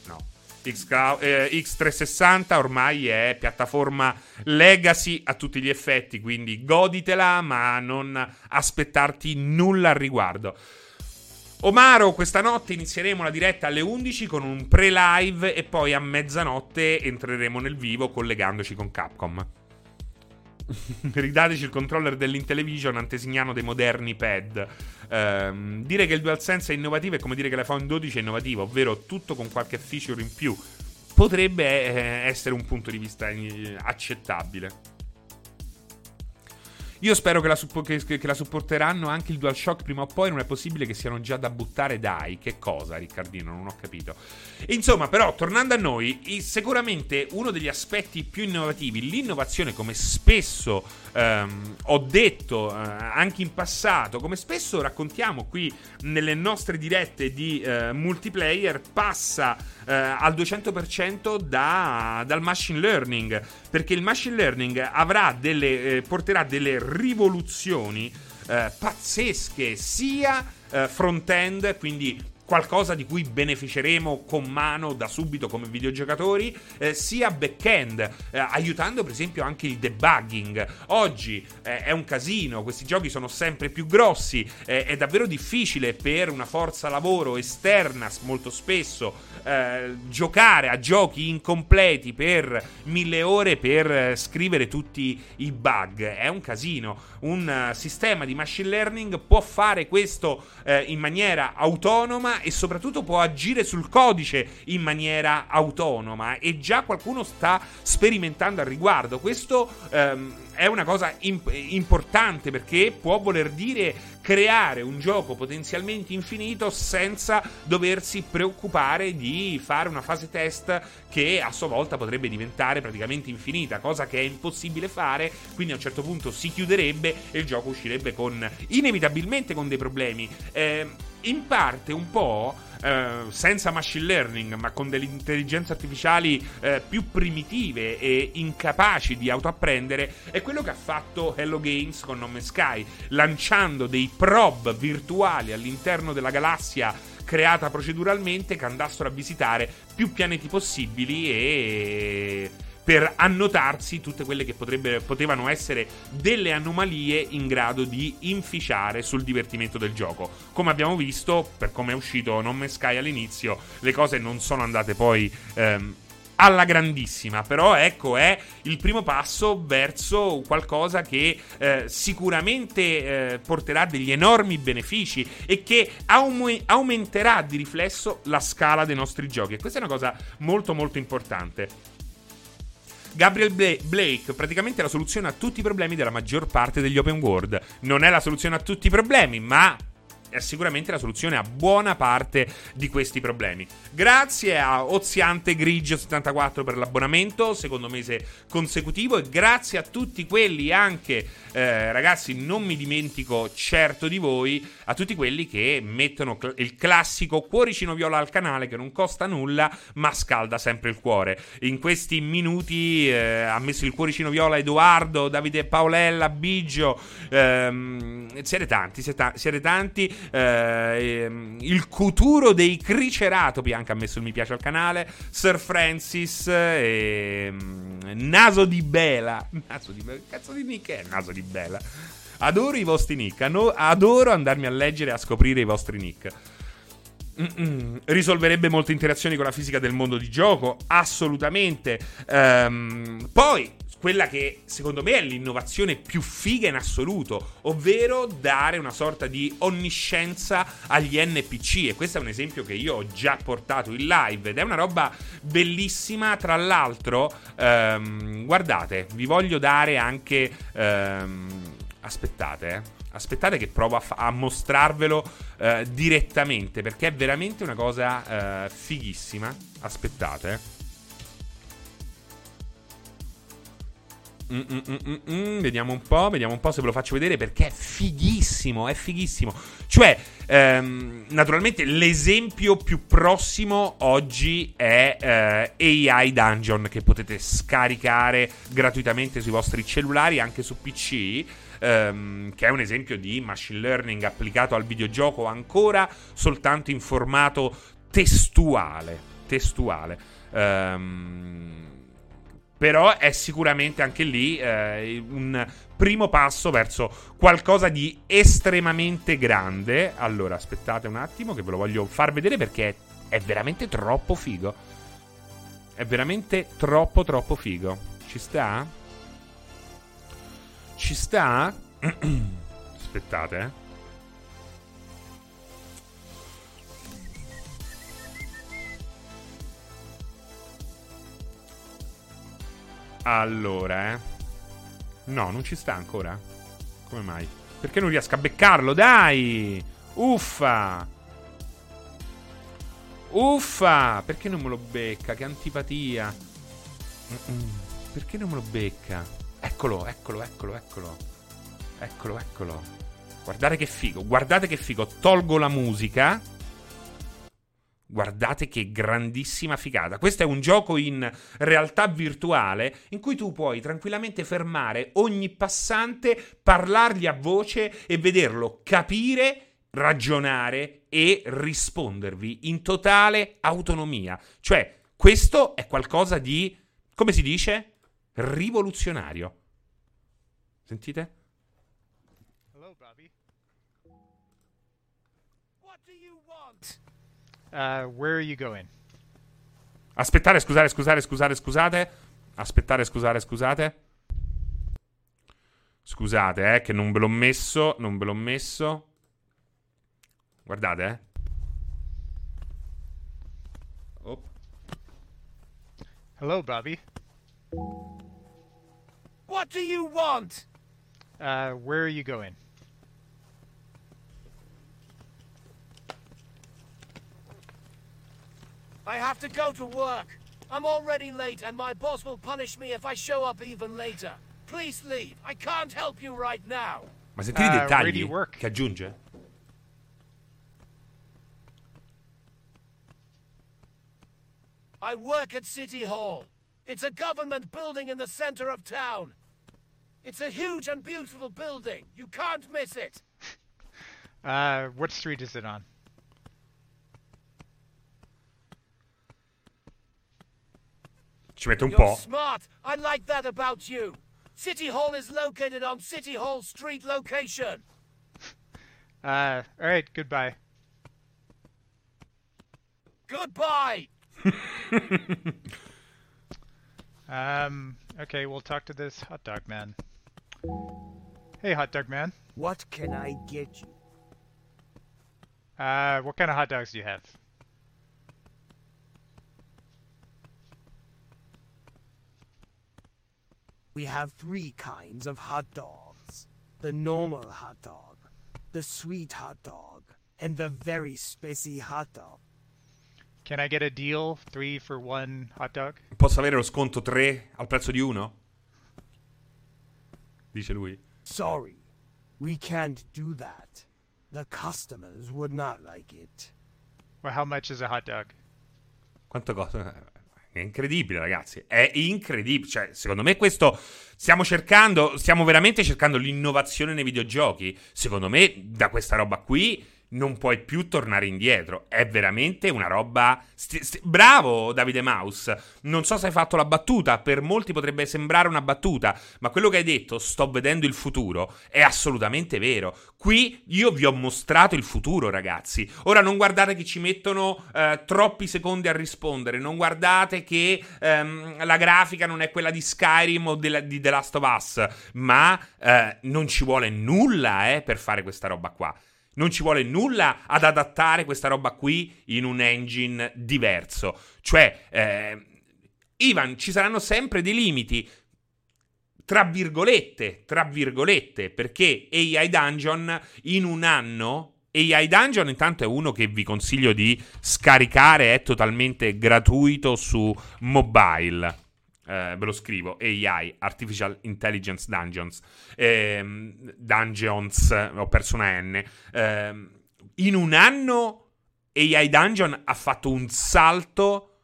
no. Xcloud, eh, X360 ormai è piattaforma legacy a tutti gli effetti, quindi goditela, ma non aspettarti nulla al riguardo. Omaro, questa notte inizieremo la diretta alle 11 con un pre-live e poi a mezzanotte entreremo nel vivo collegandoci con Capcom. Ridateci il controller dell'Intellivision antesignano dei moderni pad. Um, dire che il DualSense è innovativo è come dire che l'iPhone 12 è innovativo, ovvero tutto con qualche feature in più. Potrebbe eh, essere un punto di vista eh, accettabile. Io spero che la, che, che la, supporteranno anche il DualShock prima o poi. Non è possibile che siano già da buttare. Dai, che cosa, Riccardino? Non ho capito. Insomma, però, tornando a noi, sicuramente uno degli aspetti più innovativi, l'innovazione, come spesso ehm, ho detto eh, anche in passato, come spesso raccontiamo qui nelle nostre dirette di eh, multiplayer, passa eh, al 200% da, dal machine learning. Perché il machine learning delle, eh, porterà delle rivoluzioni eh, pazzesche sia eh, front-end, quindi qualcosa di cui beneficeremo con mano da subito come videogiocatori, eh, sia back-end, eh, aiutando per esempio anche il debugging. Oggi eh, è un casino, questi giochi sono sempre più grossi, eh, è davvero difficile per una forza lavoro esterna molto spesso eh, giocare a giochi incompleti per mille ore per eh, scrivere tutti i bug. È un casino. Un sistema di machine learning può fare questo in maniera autonoma e soprattutto può agire sul codice in maniera autonoma e già qualcuno sta sperimentando al riguardo. Questo ehm, è una cosa imp- importante perché può voler dire creare un gioco potenzialmente infinito senza doversi preoccupare di fare una fase test che a sua volta potrebbe diventare praticamente infinita, cosa che è impossibile fare, quindi a un certo punto si chiuderebbe e il gioco uscirebbe con inevitabilmente con dei problemi. Eh, in parte un po' eh, senza machine learning, ma con delle intelligenze artificiali eh, più primitive e incapaci di autoapprendere, è quello che ha fatto Hello Games con No Man's Sky, lanciando dei prob virtuali all'interno della galassia creata proceduralmente che andassero a visitare più pianeti possibili e per annotarsi tutte quelle che potevano essere delle anomalie in grado di inficiare sul divertimento del gioco. Come abbiamo visto, per come è uscito Non Man's Sky all'inizio, le cose non sono andate poi ehm, alla grandissima, però ecco è il primo passo verso qualcosa che eh, sicuramente eh, porterà degli enormi benefici e che aum- aumenterà di riflesso la scala dei nostri giochi e questa è una cosa molto molto importante. Gabriel Blake, praticamente la soluzione a tutti i problemi della maggior parte degli open world. Non è la soluzione a tutti i problemi, ma è sicuramente la soluzione a buona parte di questi problemi. Grazie a Oziante Grigio 74 per l'abbonamento, secondo mese consecutivo, e grazie a tutti quelli anche, eh, ragazzi, non mi dimentico certo di voi, a tutti quelli che mettono cl- il classico cuoricino viola al canale che non costa nulla, ma scalda sempre il cuore. In questi minuti eh, ha messo il cuoricino viola Edoardo, Davide Paolella, Biggio, ehm, siete tanti, siete, siete tanti eh, il Cuturo dei Criceratopi anche ha messo il mi piace al canale, Sir Francis, eh, Naso di Bela. Naso di Bela, cazzo di nick è Naso di Bela? Adoro i vostri nick. adoro andarmi a leggere e a scoprire i vostri nick. Mm-mm. Risolverebbe molte interazioni con la fisica del mondo di gioco? Assolutamente. Ehm, poi, quella che secondo me è l'innovazione più figa in assoluto, ovvero dare una sorta di onniscienza agli NPC. E questo è un esempio che io ho già portato in live ed è una roba bellissima. Tra l'altro, ehm, guardate, vi voglio dare anche... Ehm, aspettate, eh. Aspettate che provo a, fa- a mostrarvelo eh, direttamente perché è veramente una cosa eh, fighissima. Aspettate. Mm, mm, mm, mm, mm, Vediamo un po', vediamo un po' se ve lo faccio vedere perché è fighissimo, è fighissimo. Cioè, ehm, naturalmente l'esempio più prossimo oggi è eh, AI Dungeon che potete scaricare gratuitamente sui vostri cellulari, anche su PC. ehm, che è un esempio di machine learning applicato al videogioco ancora soltanto in formato testuale. Testuale. Ehm, però è sicuramente anche lì eh, un primo passo verso qualcosa di estremamente grande. Allora, aspettate un attimo che ve lo voglio far vedere perché è, veramente troppo figo. È veramente troppo troppo figo. Ci sta? Ci sta? Aspettate, eh. Allora, eh. No, non ci sta ancora. Come mai? Perché non riesco a beccarlo? Dai! Uffa! Uffa! Perché non me lo becca? Che antipatia. Perché non me lo becca? Eccolo, eccolo, eccolo, eccolo. Eccolo, eccolo. Guardate che figo, guardate che figo. Tolgo la musica. Guardate che grandissima figata. Questo è un gioco in realtà virtuale in cui tu puoi tranquillamente fermare ogni passante, parlargli a voce e vederlo capire, ragionare e rispondervi in totale autonomia. Cioè, questo è qualcosa di, come si dice, rivoluzionario. Sentite? Uh, where are you going? Aspettare, scusare, scusare, scusare, scusate. Aspettare, scusare, scusate. Scusate, eh, che non ve l'ho messo. Non ve l'ho messo. Guardate, eh. Oh, Hello, Bobby. What do you want? Uh, where are you going? I have to go to work. I'm already late, and my boss will punish me if I show up even later. Please leave. I can't help you right now. Ma sentite i Uh, where do dettagli you work? che aggiunge? I work at City Hall. It's a government building in the center of town. It's a huge and beautiful building. You can't miss it. Uh, what street is it on? Ci mette un You're po'. smart. I like that about you. City Hall is located on City Hall Street location. Uh, all right, goodbye. Goodbye. Um, okay, we'll talk to this hot dog man. Hey, hot dog man. What can I get you? Uh, what kind of hot dogs do you have? We have three kinds of hot dogs the normal hot dog, the sweet hot dog, and the very spicy hot dog. Can I get a deal? Three for one hot dog? Posso avere lo sconto 3 al prezzo di 1? Dice lui. Sorry, we can't do that. The customers would not like it. Well, how much is a hot dog? Quanto costa? È incredibile, ragazzi. È incredibile. Cioè, secondo me questo. Stiamo cercando. Stiamo veramente cercando l'innovazione nei videogiochi. Secondo me, da questa roba qui. Non puoi più tornare indietro. È veramente una roba. St- st- Bravo, Davide Mouse. Non so se hai fatto la battuta. Per molti potrebbe sembrare una battuta. Ma quello che hai detto, sto vedendo il futuro, è assolutamente vero. Qui io vi ho mostrato il futuro, ragazzi. Ora non guardate che ci mettono eh, troppi secondi a rispondere. Non guardate che ehm, la grafica non è quella di Skyrim o della, di The Last of Us. Ma eh, non ci vuole nulla eh, per fare questa roba qua. Non ci vuole nulla ad adattare questa roba qui in un engine diverso. Cioè, eh, Ivan, ci saranno sempre dei limiti. Tra virgolette, tra virgolette, perché AI Dungeon in un anno AI Dungeon intanto è uno che vi consiglio di scaricare, è totalmente gratuito su mobile eh, ve lo scrivo, AI, Artificial Intelligence Dungeons, ehm, Dungeons, ho perso una N, ehm, in un anno AI Dungeon ha fatto un salto,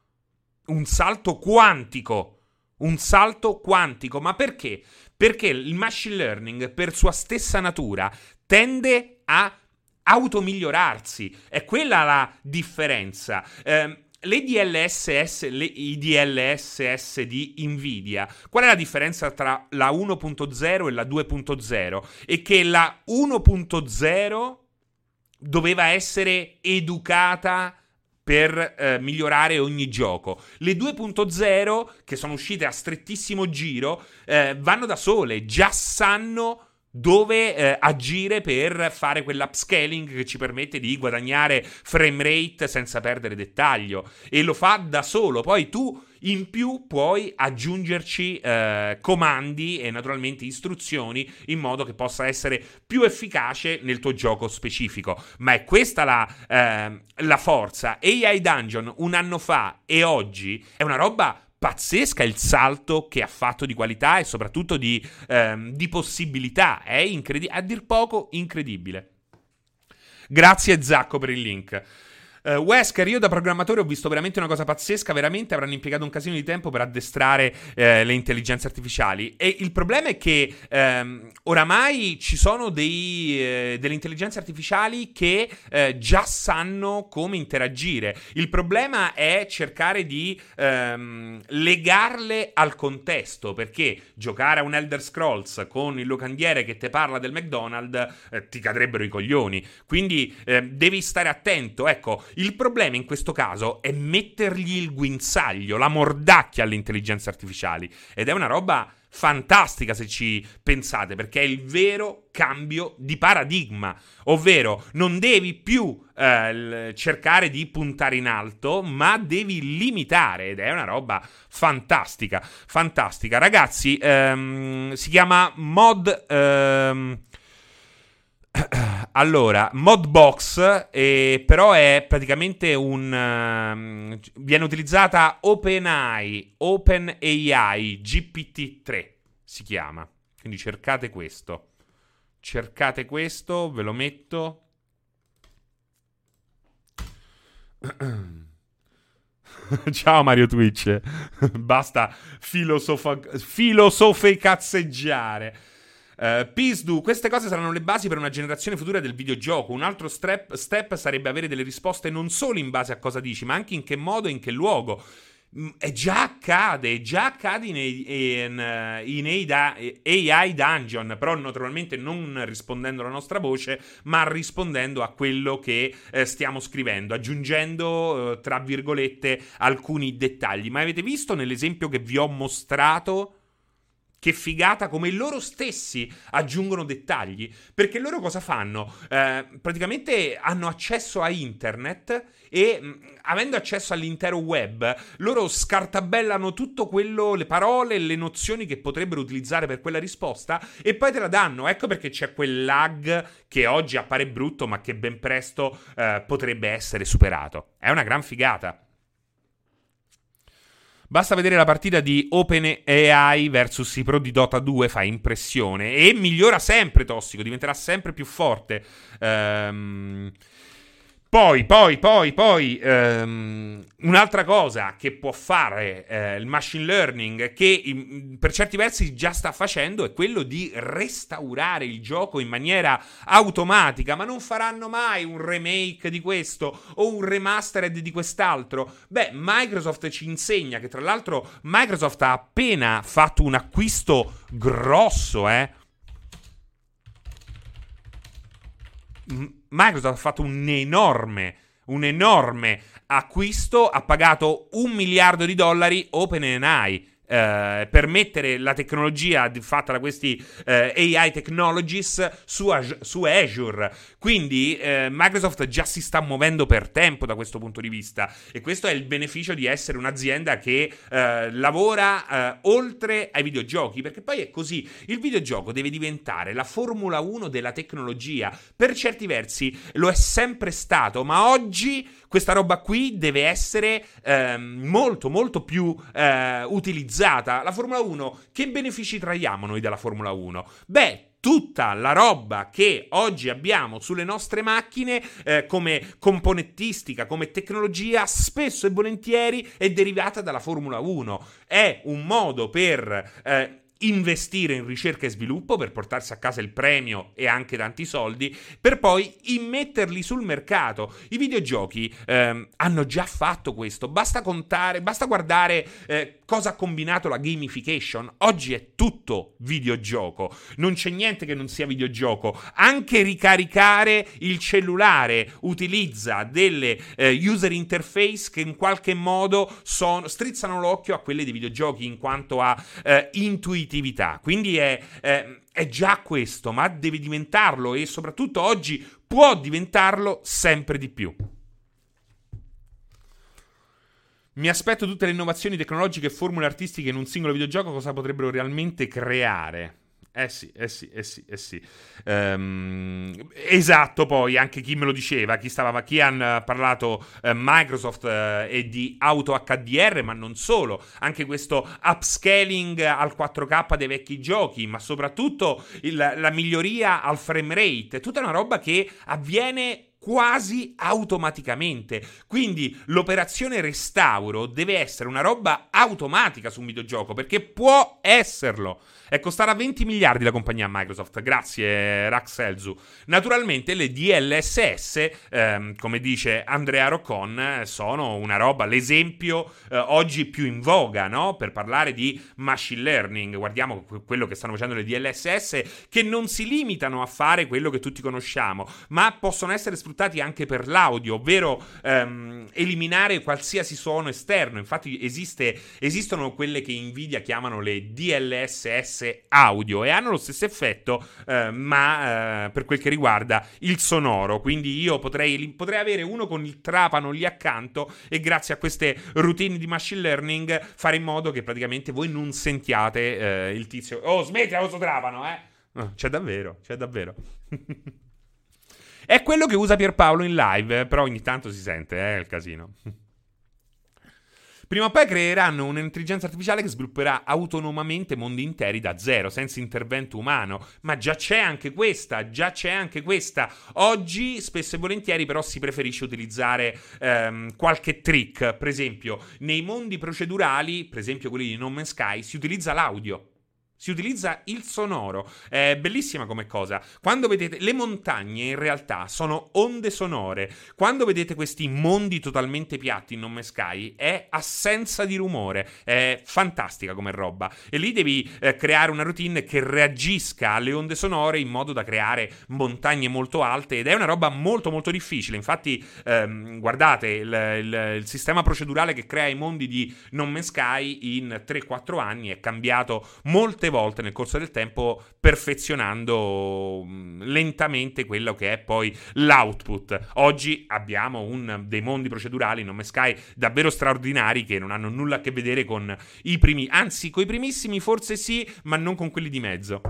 un salto quantico, un salto quantico, ma perché? Perché il machine learning, per sua stessa natura, tende a automigliorarsi. È quella la differenza. Eh, le DLSS, le, i DLSS di Nvidia, qual è la differenza tra la 1.0 e la 2.0? È che la 1.0 doveva essere educata per eh, migliorare ogni gioco. Le 2.0, che sono uscite a strettissimo giro, eh, vanno da sole, già sanno dove eh, agire per fare quell'upscaling che ci permette di guadagnare frame rate senza perdere dettaglio e lo fa da solo. Poi tu in più puoi aggiungerci eh, comandi e naturalmente istruzioni in modo che possa essere più efficace nel tuo gioco specifico. Ma è questa la, eh, la forza. AI Dungeon un anno fa e oggi è una roba pazzesca il salto che ha fatto di qualità e soprattutto di, ehm, di possibilità. È incredi- a dir poco incredibile. Grazie Zacco per il link. Uh, Wesker, io da programmatore ho visto veramente una cosa pazzesca, veramente avranno impiegato un casino di tempo per addestrare eh, le intelligenze artificiali. E il problema è che ehm, oramai ci sono dei, eh, delle intelligenze artificiali che eh, già sanno come interagire. Il problema è cercare di ehm, legarle al contesto, perché giocare a un Elder Scrolls con il locandiere che ti parla del McDonald's eh, ti cadrebbero i coglioni. Quindi ehm, devi stare attento. Ecco, il problema in questo caso è mettergli il guinzaglio, la mordacchia alle intelligenze artificiali. Ed è una roba fantastica se ci pensate, perché è il vero cambio di paradigma, ovvero non devi più eh, cercare di puntare in alto, ma devi limitare ed è una roba fantastica, fantastica. Ragazzi, ehm, si chiama mod ehm, allora, Modbox, eh, però è praticamente un... Uh, viene utilizzata OpenAI, OpenAI GPT-3 si chiama. Quindi cercate questo. Cercate questo, ve lo metto. Ciao Mario Twitch. Basta filosofa- filosofe cazzeggiare. Uh, Pisdu, queste cose saranno le basi per una generazione futura del videogioco. Un altro step, step sarebbe avere delle risposte non solo in base a cosa dici, ma anche in che modo e in che luogo. Mm, e già accade, già accade in, in, in AI Dungeon, però naturalmente non rispondendo alla nostra voce, ma rispondendo a quello che eh, stiamo scrivendo, aggiungendo, eh, tra virgolette, alcuni dettagli. Ma avete visto nell'esempio che vi ho mostrato? Che figata come loro stessi aggiungono dettagli. Perché loro cosa fanno? Eh, praticamente hanno accesso a internet e mh, avendo accesso all'intero web, loro scartabellano tutto quello, le parole, le nozioni che potrebbero utilizzare per quella risposta e poi te la danno. Ecco perché c'è quel lag che oggi appare brutto, ma che ben presto eh, potrebbe essere superato. È una gran figata. Basta vedere la partita di OpenAI versus i pro di Dota 2, fa impressione. E migliora sempre Tossico, diventerà sempre più forte. Ehm. Poi, poi, poi, poi, ehm, un'altra cosa che può fare eh, il machine learning, che in, per certi versi già sta facendo, è quello di restaurare il gioco in maniera automatica, ma non faranno mai un remake di questo o un remastered di quest'altro. Beh, Microsoft ci insegna che tra l'altro Microsoft ha appena fatto un acquisto grosso, eh Microsoft ha fatto un enorme, un enorme acquisto, ha pagato un miliardo di dollari OpenAI eh, per mettere la tecnologia fatta da questi eh, AI technologies su, su Azure. Quindi eh, Microsoft già si sta muovendo per tempo da questo punto di vista e questo è il beneficio di essere un'azienda che eh, lavora eh, oltre ai videogiochi, perché poi è così, il videogioco deve diventare la Formula 1 della tecnologia. Per certi versi lo è sempre stato, ma oggi questa roba qui deve essere ehm, molto molto più eh, utilizzata. La Formula 1, che benefici traiamo noi dalla Formula 1? Beh, tutta la roba che oggi abbiamo sulle nostre macchine eh, come componentistica, come tecnologia, spesso e volentieri è derivata dalla Formula 1. È un modo per eh, investire in ricerca e sviluppo per portarsi a casa il premio e anche tanti soldi, per poi immetterli sul mercato. I videogiochi ehm, hanno già fatto questo, basta contare, basta guardare eh, cosa ha combinato la gamification. Oggi è tutto videogioco, non c'è niente che non sia videogioco. Anche ricaricare il cellulare utilizza delle eh, user interface che in qualche modo sono, strizzano l'occhio a quelle dei videogiochi in quanto a eh, intuitività. Quindi è, è, è già questo, ma deve diventarlo e soprattutto oggi può diventarlo sempre di più. Mi aspetto tutte le innovazioni tecnologiche e formule artistiche in un singolo videogioco cosa potrebbero realmente creare. Eh sì, eh sì, eh sì, eh sì. Um, esatto, poi anche chi me lo diceva, chi, stava, chi ha parlato uh, Microsoft uh, e di auto HDR, ma non solo, anche questo upscaling al 4K dei vecchi giochi, ma soprattutto il, la miglioria al frame rate, tutta una roba che avviene quasi automaticamente. Quindi l'operazione restauro deve essere una roba automatica su un videogioco, perché può esserlo. È costata 20 miliardi la compagnia Microsoft, grazie Rax Elzu. Naturalmente le DLSS, ehm, come dice Andrea Roccon, sono una roba, l'esempio eh, oggi più in voga, no? Per parlare di machine learning. Guardiamo quello che stanno facendo le DLSS, che non si limitano a fare quello che tutti conosciamo, ma possono essere sfruttati anche per l'audio, ovvero ehm, eliminare qualsiasi suono esterno. Infatti esiste, esistono quelle che Nvidia chiamano le DLSS audio e hanno lo stesso effetto, eh, ma eh, per quel che riguarda il sonoro. Quindi io potrei, potrei, avere uno con il trapano lì accanto e grazie a queste routine di machine learning fare in modo che praticamente voi non sentiate eh, il tizio. Oh, smetti questo trapano, eh! C'è davvero, c'è davvero. È quello che usa Pierpaolo in live, però ogni tanto si sente, eh, il casino. Prima o poi creeranno un'intelligenza artificiale che svilupperà autonomamente mondi interi da zero, senza intervento umano. Ma già c'è anche questa, già c'è anche questa. Oggi, spesso e volentieri, però, si preferisce utilizzare ehm, qualche trick. Per esempio, nei mondi procedurali, per esempio quelli di No Man's Sky, si utilizza l'audio si utilizza il sonoro. È bellissima come cosa. Quando vedete le montagne in realtà sono onde sonore. Quando vedete questi mondi totalmente piatti in Nome Sky è assenza di rumore. È fantastica come roba. E lì devi eh, creare una routine che reagisca alle onde sonore in modo da creare montagne molto alte ed è una roba molto molto difficile. Infatti ehm, guardate il, il, il, sistema procedurale che crea i mondi di Non Sky in 3-4 anni è cambiato molte volte nel corso del tempo perfezionando mm, lentamente quello che è poi l'output. Oggi abbiamo un dei mondi procedurali Nome Sky davvero straordinari che non hanno nulla a che vedere con i primi, anzi con i primissimi forse sì, ma non con quelli di mezzo.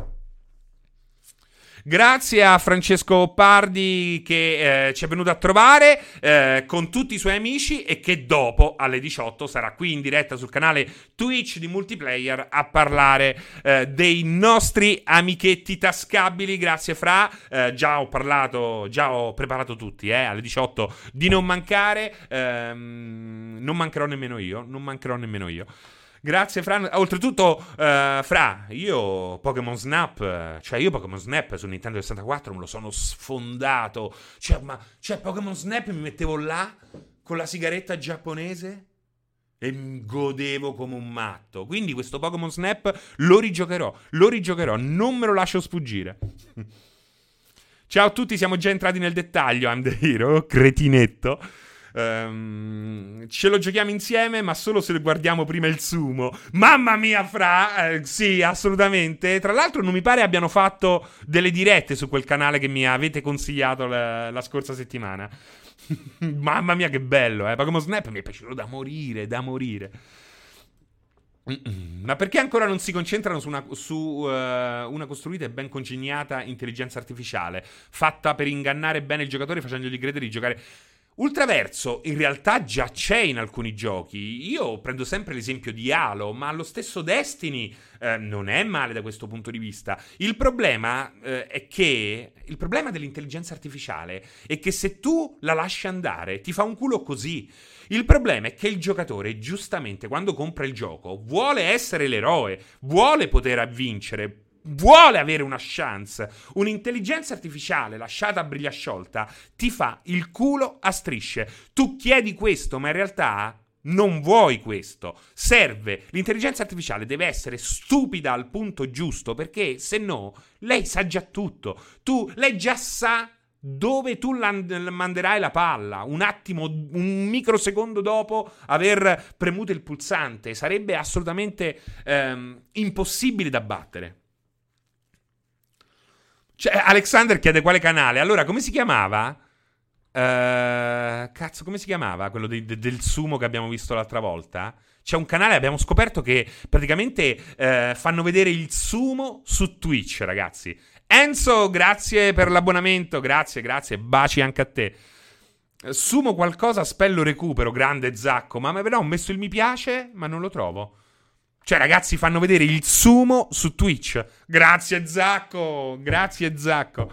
Grazie a Francesco Pardi che eh, ci è venuto a trovare eh, con tutti i suoi amici e che dopo alle 18 sarà qui in diretta sul canale Twitch di multiplayer a parlare eh, dei nostri amichetti tascabili. Grazie Fra, eh, già ho parlato, già ho preparato tutti eh, alle 18 di non mancare. Ehm, non mancherò nemmeno io, non mancherò nemmeno io. Grazie, Fra. Oltretutto, uh, Fra, io Pokémon Snap, cioè io Pokémon Snap su Nintendo 64 me lo sono sfondato. Cioè, ma, cioè Pokémon Snap mi mettevo là con la sigaretta giapponese e godevo come un matto. Quindi questo Pokémon Snap lo rigiocherò, lo rigiocherò, non me lo lascio sfuggire. Ciao a tutti, siamo già entrati nel dettaglio, I'm the hero, cretinetto. Um, ce lo giochiamo insieme, ma solo se guardiamo prima il sumo. Mamma mia, fra! Eh, sì, assolutamente. Tra l'altro, non mi pare abbiano fatto delle dirette su quel canale che mi avete consigliato la, la scorsa settimana. Mamma mia, che bello, eh! Pokémon Snap mi è piaciuto da morire, da morire. Ma perché ancora non si concentrano su, una, su uh, una, costruita e ben congegnata intelligenza artificiale, fatta per ingannare bene il giocatore facendogli credere di giocare Ultraverso in realtà già c'è in alcuni giochi. Io prendo sempre l'esempio di Halo, ma lo stesso Destiny eh, non è male da questo punto di vista. Il problema eh, è che il problema dell'intelligenza artificiale è che se tu la lasci andare ti fa un culo così. Il problema è che il giocatore, giustamente, quando compra il gioco, vuole essere l'eroe, vuole poter vincere, vuole avere una chance, un'intelligenza artificiale lasciata a briglia sciolta ti fa il culo a strisce. Tu chiedi questo, ma in realtà non vuoi questo. Serve. L'intelligenza artificiale deve essere stupida al punto giusto perché se no lei sa già tutto. Tu, lei già sa dove tu manderai la palla un attimo, un microsecondo dopo aver premuto il pulsante. Sarebbe assolutamente ehm, impossibile da battere. Cioè, Alexander chiede quale canale. Allora, come si chiamava? Uh, cazzo, come si chiamava quello de- de- del sumo che abbiamo visto l'altra volta? C'è un canale, abbiamo scoperto che praticamente uh, fanno vedere il sumo su Twitch, ragazzi. Enzo, grazie per l'abbonamento, grazie, grazie, baci anche a te. Sumo qualcosa, spello recupero, grande Zacco, ma però ho messo il mi piace, ma non lo trovo. Cioè, ragazzi, fanno vedere il sumo su Twitch. Grazie, Zacco. Grazie, Zacco.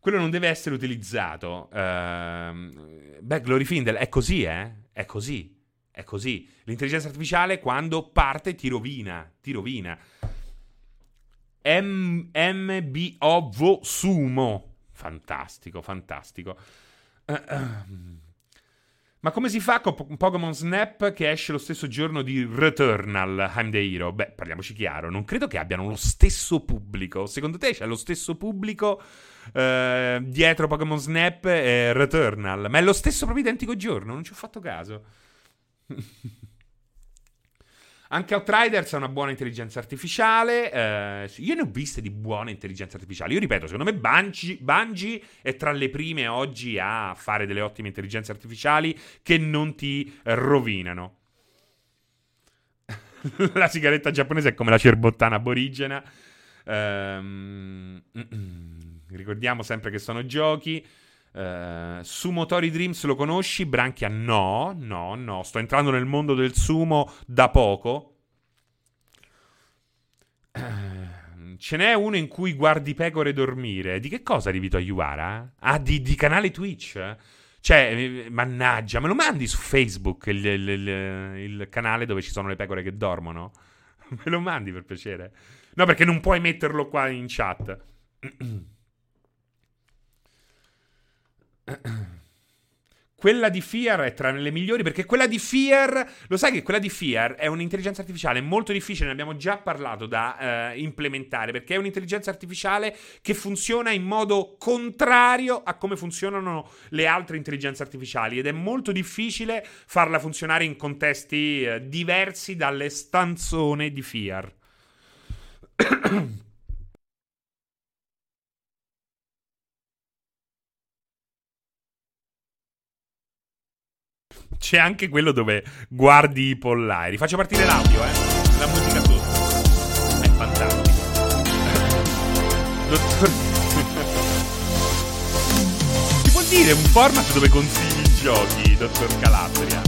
Quello non deve essere utilizzato. Uh, beh, Glory Findel è così, eh? È così. È così. L'intelligenza artificiale, quando parte, ti rovina. Ti rovina. M- MBOV Sumo. Fantastico, fantastico. Uh, uh. Ma come si fa con Pokémon Snap che esce lo stesso giorno di Returnal, I'm the Hero? Beh, parliamoci chiaro, non credo che abbiano lo stesso pubblico. Secondo te c'è lo stesso pubblico eh, dietro Pokémon Snap e Returnal? Ma è lo stesso proprio identico giorno, non ci ho fatto caso. Anche Outriders ha una buona intelligenza artificiale. Eh, io ne ho viste di buone intelligenze artificiali. Io ripeto, secondo me Bungie, Bungie, è tra le prime oggi a fare delle ottime intelligenze artificiali che non ti rovinano. la sigaretta giapponese è come la cerbottana aborigena. Um, ricordiamo sempre che sono giochi. Uh, Sumotori Dreams lo conosci? Branchia no, no, no. Sto entrando nel mondo del sumo da poco. Uh, ce n'è uno in cui guardi pecore dormire. Di che cosa arrivi a Yuara? Ah, di, di canale Twitch? Cioè, eh, mannaggia, me lo mandi su Facebook il, il, il, il canale dove ci sono le pecore che dormono? me lo mandi per piacere? No, perché non puoi metterlo qua in chat. Quella di Fear è tra le migliori perché quella di Fear, lo sai che quella di Fear è un'intelligenza artificiale molto difficile, ne abbiamo già parlato da eh, implementare perché è un'intelligenza artificiale che funziona in modo contrario a come funzionano le altre intelligenze artificiali ed è molto difficile farla funzionare in contesti eh, diversi dalle stanzone di Fear. C'è anche quello dove guardi i pollai. Rifaccio partire l'audio, eh. La musica sotto. È fantastico. Dottor... si può dire un format dove consigli i giochi, dottor Calabria?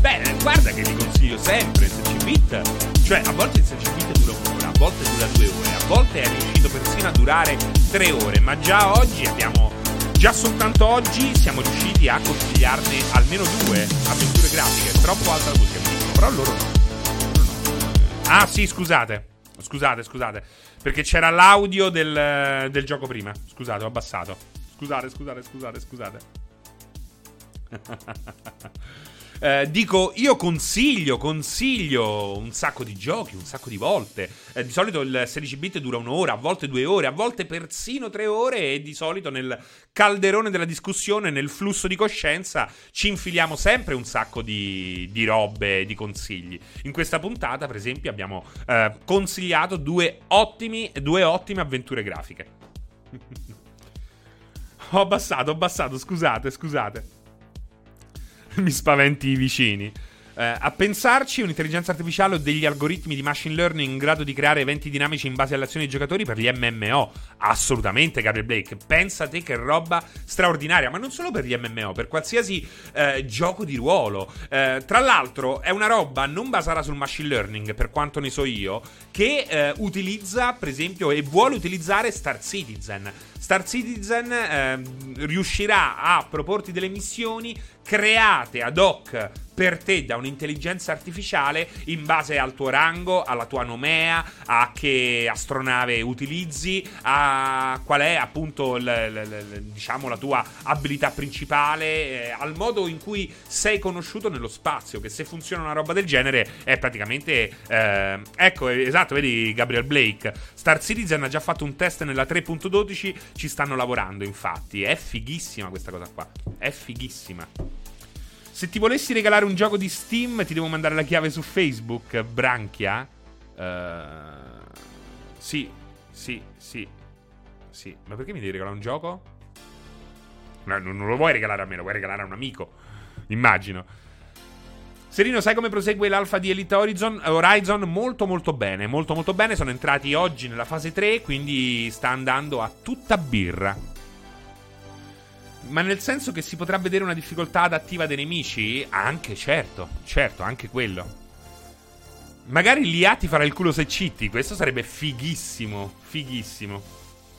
Beh, guarda che li consiglio sempre, SC Bit. Cioè, a volte il SC Bit dura un'ora, a volte dura due ore, a volte è riuscito persino a durare tre ore, ma già oggi abbiamo Già soltanto oggi siamo riusciti a consigliarne almeno due avventure grafiche. Troppo alta la musica, però. Loro no. Ah, sì, scusate. Scusate, scusate. Perché c'era l'audio del, del gioco prima. Scusate, ho abbassato. Scusate, scusate, scusate, scusate. Eh, dico, io consiglio, consiglio un sacco di giochi, un sacco di volte. Eh, di solito il 16 bit dura un'ora, a volte due ore, a volte persino tre ore e di solito nel calderone della discussione, nel flusso di coscienza, ci infiliamo sempre un sacco di, di robe, di consigli. In questa puntata, per esempio, abbiamo eh, consigliato due, ottimi, due ottime avventure grafiche. ho abbassato, ho abbassato, scusate, scusate. mi spaventi i vicini. Eh, a pensarci, un'intelligenza artificiale o degli algoritmi di machine learning in grado di creare eventi dinamici in base alle azioni dei giocatori per gli MMO. Assolutamente, Gabriel Blake. Pensa te che roba straordinaria, ma non solo per gli MMO, per qualsiasi eh, gioco di ruolo. Eh, tra l'altro, è una roba non basata sul machine learning, per quanto ne so io, che eh, utilizza, per esempio, e vuole utilizzare Star Citizen. Star Citizen eh, riuscirà a proporti delle missioni create ad hoc per te da un'intelligenza artificiale in base al tuo rango, alla tua nomea, a che astronave utilizzi, a qual è appunto l, l, l, diciamo la tua abilità principale, eh, al modo in cui sei conosciuto nello spazio, che se funziona una roba del genere è praticamente eh, ecco, esatto, vedi Gabriel Blake, Star Citizen ha già fatto un test nella 3.12, ci stanno lavorando infatti, è fighissima questa cosa qua, è fighissima. Se ti volessi regalare un gioco di Steam, ti devo mandare la chiave su Facebook, Branchia. Uh, sì, sì, sì. Sì. Ma perché mi devi regalare un gioco? No, non lo vuoi regalare a me, lo vuoi regalare a un amico. Immagino. Serino, sai come prosegue l'alfa di Elite Horizon? Horizon molto molto bene, molto molto bene. Sono entrati oggi nella fase 3, quindi sta andando a tutta birra. Ma nel senso che si potrà vedere una difficoltà adattiva dei nemici? Anche, certo, certo, anche quello. Magari l'IA ti farà il culo se citti. Questo sarebbe fighissimo. Fighissimo.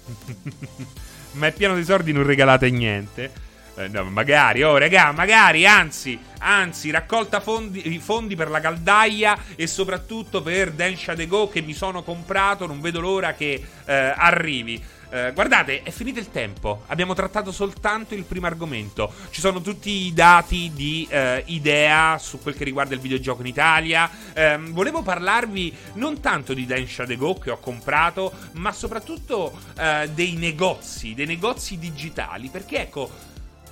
Ma è pieno di soldi, non regalate niente. Eh, no, magari, oh, raga, magari, anzi, anzi, raccolta fondi, fondi per la caldaia e soprattutto per Densha De Go che mi sono comprato. Non vedo l'ora che eh, arrivi. Eh, guardate, è finito il tempo. Abbiamo trattato soltanto il primo argomento. Ci sono tutti i dati di eh, idea su quel che riguarda il videogioco in Italia. Eh, volevo parlarvi non tanto di Densha The Go che ho comprato, ma soprattutto eh, dei negozi, dei negozi digitali. Perché ecco,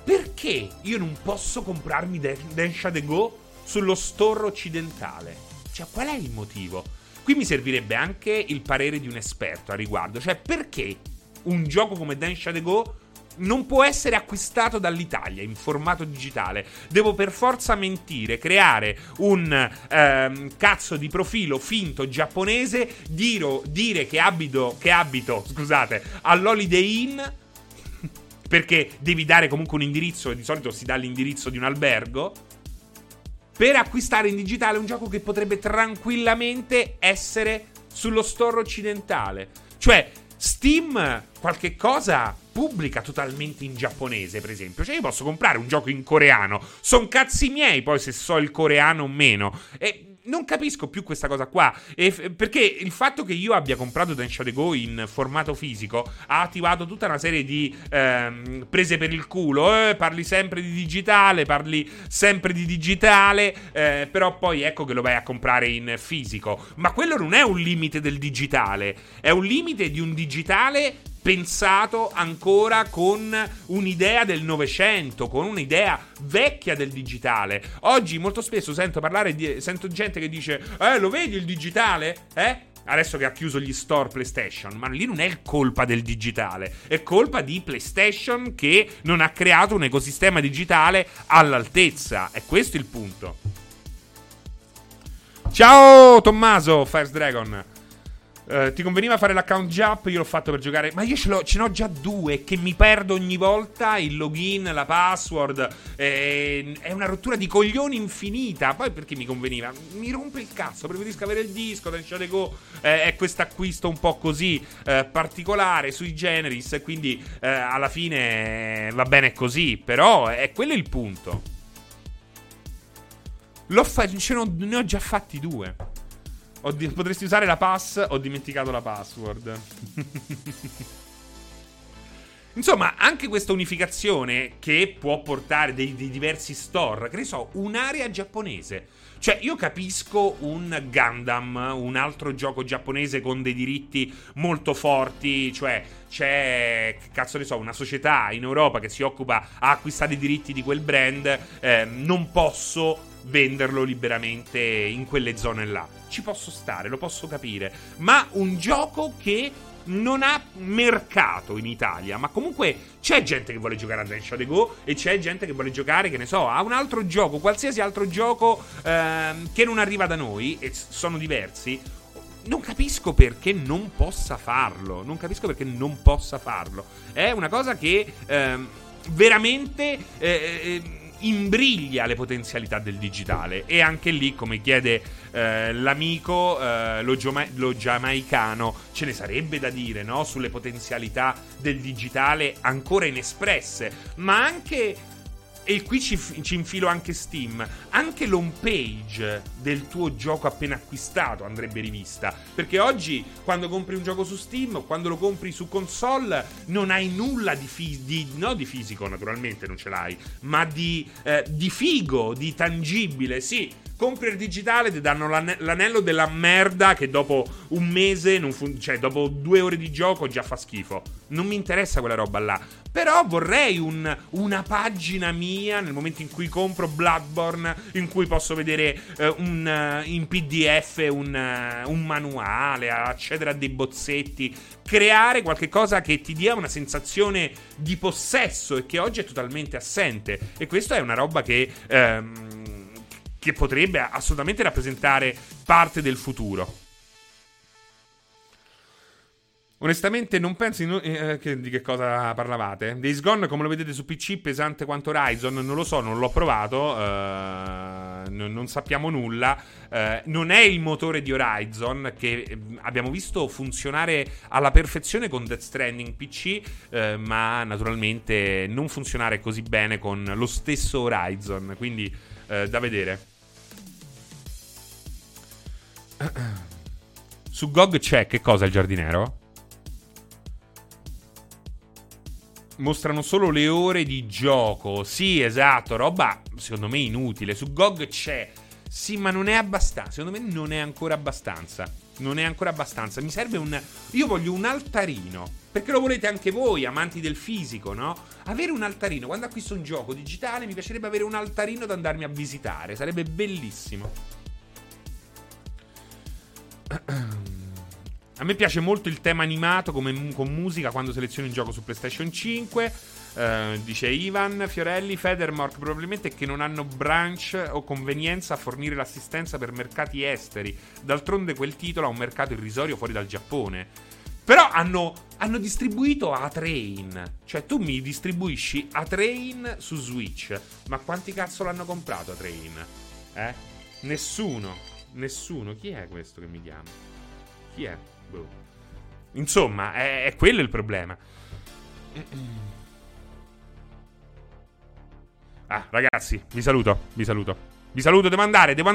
perché io non posso comprarmi Densha The Go sullo store occidentale? Cioè, qual è il motivo? Qui mi servirebbe anche il parere di un esperto a riguardo. Cioè, perché un gioco come Densha The Go non può essere acquistato dall'Italia in formato digitale. Devo per forza mentire, creare un ehm, cazzo di profilo finto giapponese, diro, dire che abito, che abito, scusate, all'Holiday Inn. Perché devi dare comunque un indirizzo, e di solito si dà l'indirizzo di un albergo. Per acquistare in digitale un gioco che potrebbe tranquillamente essere sullo store occidentale. Cioè, Steam qualche cosa pubblica totalmente in giapponese, per esempio. Cioè, io posso comprare un gioco in coreano. Sono cazzi miei poi se so il coreano o meno. E non capisco più questa cosa qua. F- perché il fatto che io abbia comprato Densha Go in formato fisico ha attivato tutta una serie di ehm, prese per il culo. Eh, parli sempre di digitale, parli sempre di digitale, eh, però poi ecco che lo vai a comprare in fisico. Ma quello non è un limite del digitale, è un limite di un digitale pensato ancora con un'idea del Novecento, con un'idea vecchia del digitale. Oggi molto spesso sento parlare di sento gente che dice "Eh, lo vedi il digitale?" Eh? Adesso che ha chiuso gli store PlayStation, ma lì non è colpa del digitale, è colpa di PlayStation che non ha creato un ecosistema digitale all'altezza. È questo il punto. Ciao Tommaso, First Dragon. Uh, ti conveniva fare l'account Jap? Io l'ho fatto per giocare. Ma io ce, n'ho già due. Che mi perdo ogni volta il login, la password. Eh, è una rottura di coglioni infinita. Poi perché mi conveniva? Mi rompe il cazzo. Preferisco avere il disco. Go eh, è questo acquisto un po' così eh, particolare sui generis. Quindi eh, alla fine va bene così. Però è quello il punto. L'ho fa- ne ho già fatti due. Di- potresti usare la pass, ho dimenticato la password. Insomma, anche questa unificazione che può portare dei, dei, diversi store, che ne so, un'area giapponese. Cioè, io capisco un Gundam, un altro gioco giapponese con dei diritti molto forti, cioè c'è, cazzo ne so, una società in Europa che si occupa a acquistare i diritti di quel brand, eh, non posso venderlo liberamente in quelle zone là. Ci posso stare, lo posso capire. Ma un gioco che non ha mercato in Italia, ma comunque c'è gente che vuole giocare a Dance the Go e c'è gente che vuole giocare, che ne so, a un altro gioco, qualsiasi altro gioco ehm, che non arriva da noi e sono diversi. Non capisco perché non possa farlo. Non capisco perché non possa farlo. È una cosa che ehm, veramente eh, eh imbriglia le potenzialità del digitale e anche lì come chiede eh, l'amico eh, lo, gioma- lo, giamaicano ce ne sarebbe da dire no? sulle potenzialità del digitale ancora inespresse ma anche e qui ci, ci, infilo anche Steam, anche l'home page del tuo gioco appena acquistato andrebbe rivista. Perché oggi, quando compri un gioco su Steam quando lo compri su console, non hai nulla di, fi- di no di fisico, naturalmente non ce l'hai, ma di, eh, di figo, di tangibile. Sì, compri il digitale, ti danno l'ane- l'anello della merda che dopo un mese, fun- cioè dopo due ore di gioco già fa schifo. Non mi interessa quella roba là. Però vorrei un, una pagina mia nel momento in cui compro Bloodborne, in cui posso vedere uh, un, uh, in PDF un, uh, un, manuale, accedere a dei bozzetti, creare qualcosa che ti dia una sensazione di possesso e che oggi è totalmente assente. E questa è una roba che... Um, che potrebbe assolutamente rappresentare parte del futuro. Onestamente non pensi no, eh, che, di che cosa parlavate. Days Gone, come lo vedete su PC, pesante quanto Horizon, non lo so, non l'ho provato, eh, non, non, sappiamo nulla. Eh, non è il motore di Horizon che eh, abbiamo visto funzionare alla perfezione con Death Stranding PC, eh, ma naturalmente non funzionare così bene con lo stesso Horizon, quindi eh, da vedere. Su GOG c'è che cosa il giardinero? Mostrano solo le ore di gioco. Sì, esatto, roba secondo me inutile. Su GOG c'è. Sì, ma non è abbastanza. Secondo me non è ancora abbastanza. Non è ancora abbastanza. Mi serve un. Io voglio un altarino. Perché lo volete anche voi, amanti del fisico, no? Avere un altarino. Quando acquisto un gioco digitale, mi piacerebbe avere un altarino da andarmi a visitare. Sarebbe bellissimo. A me piace molto il tema animato come, con musica quando selezioni un gioco su PlayStation 5. Eh, dice Ivan Fiorelli, Federmork probabilmente che non hanno branch o convenienza a fornire l'assistenza per mercati esteri. D'altronde quel titolo ha un mercato irrisorio fuori dal Giappone. Però hanno, hanno distribuito A-Train. Cioè tu mi distribuisci A-Train su Switch. Ma quanti cazzo l'hanno comprato A-Train? Eh? Nessuno. Nessuno. Chi è questo che mi chiama? Chi è? Boh. Insomma, è, è quello il problema. Ah, ragazzi, vi saluto, vi saluto. Vi saluto, devo andare, devo andare.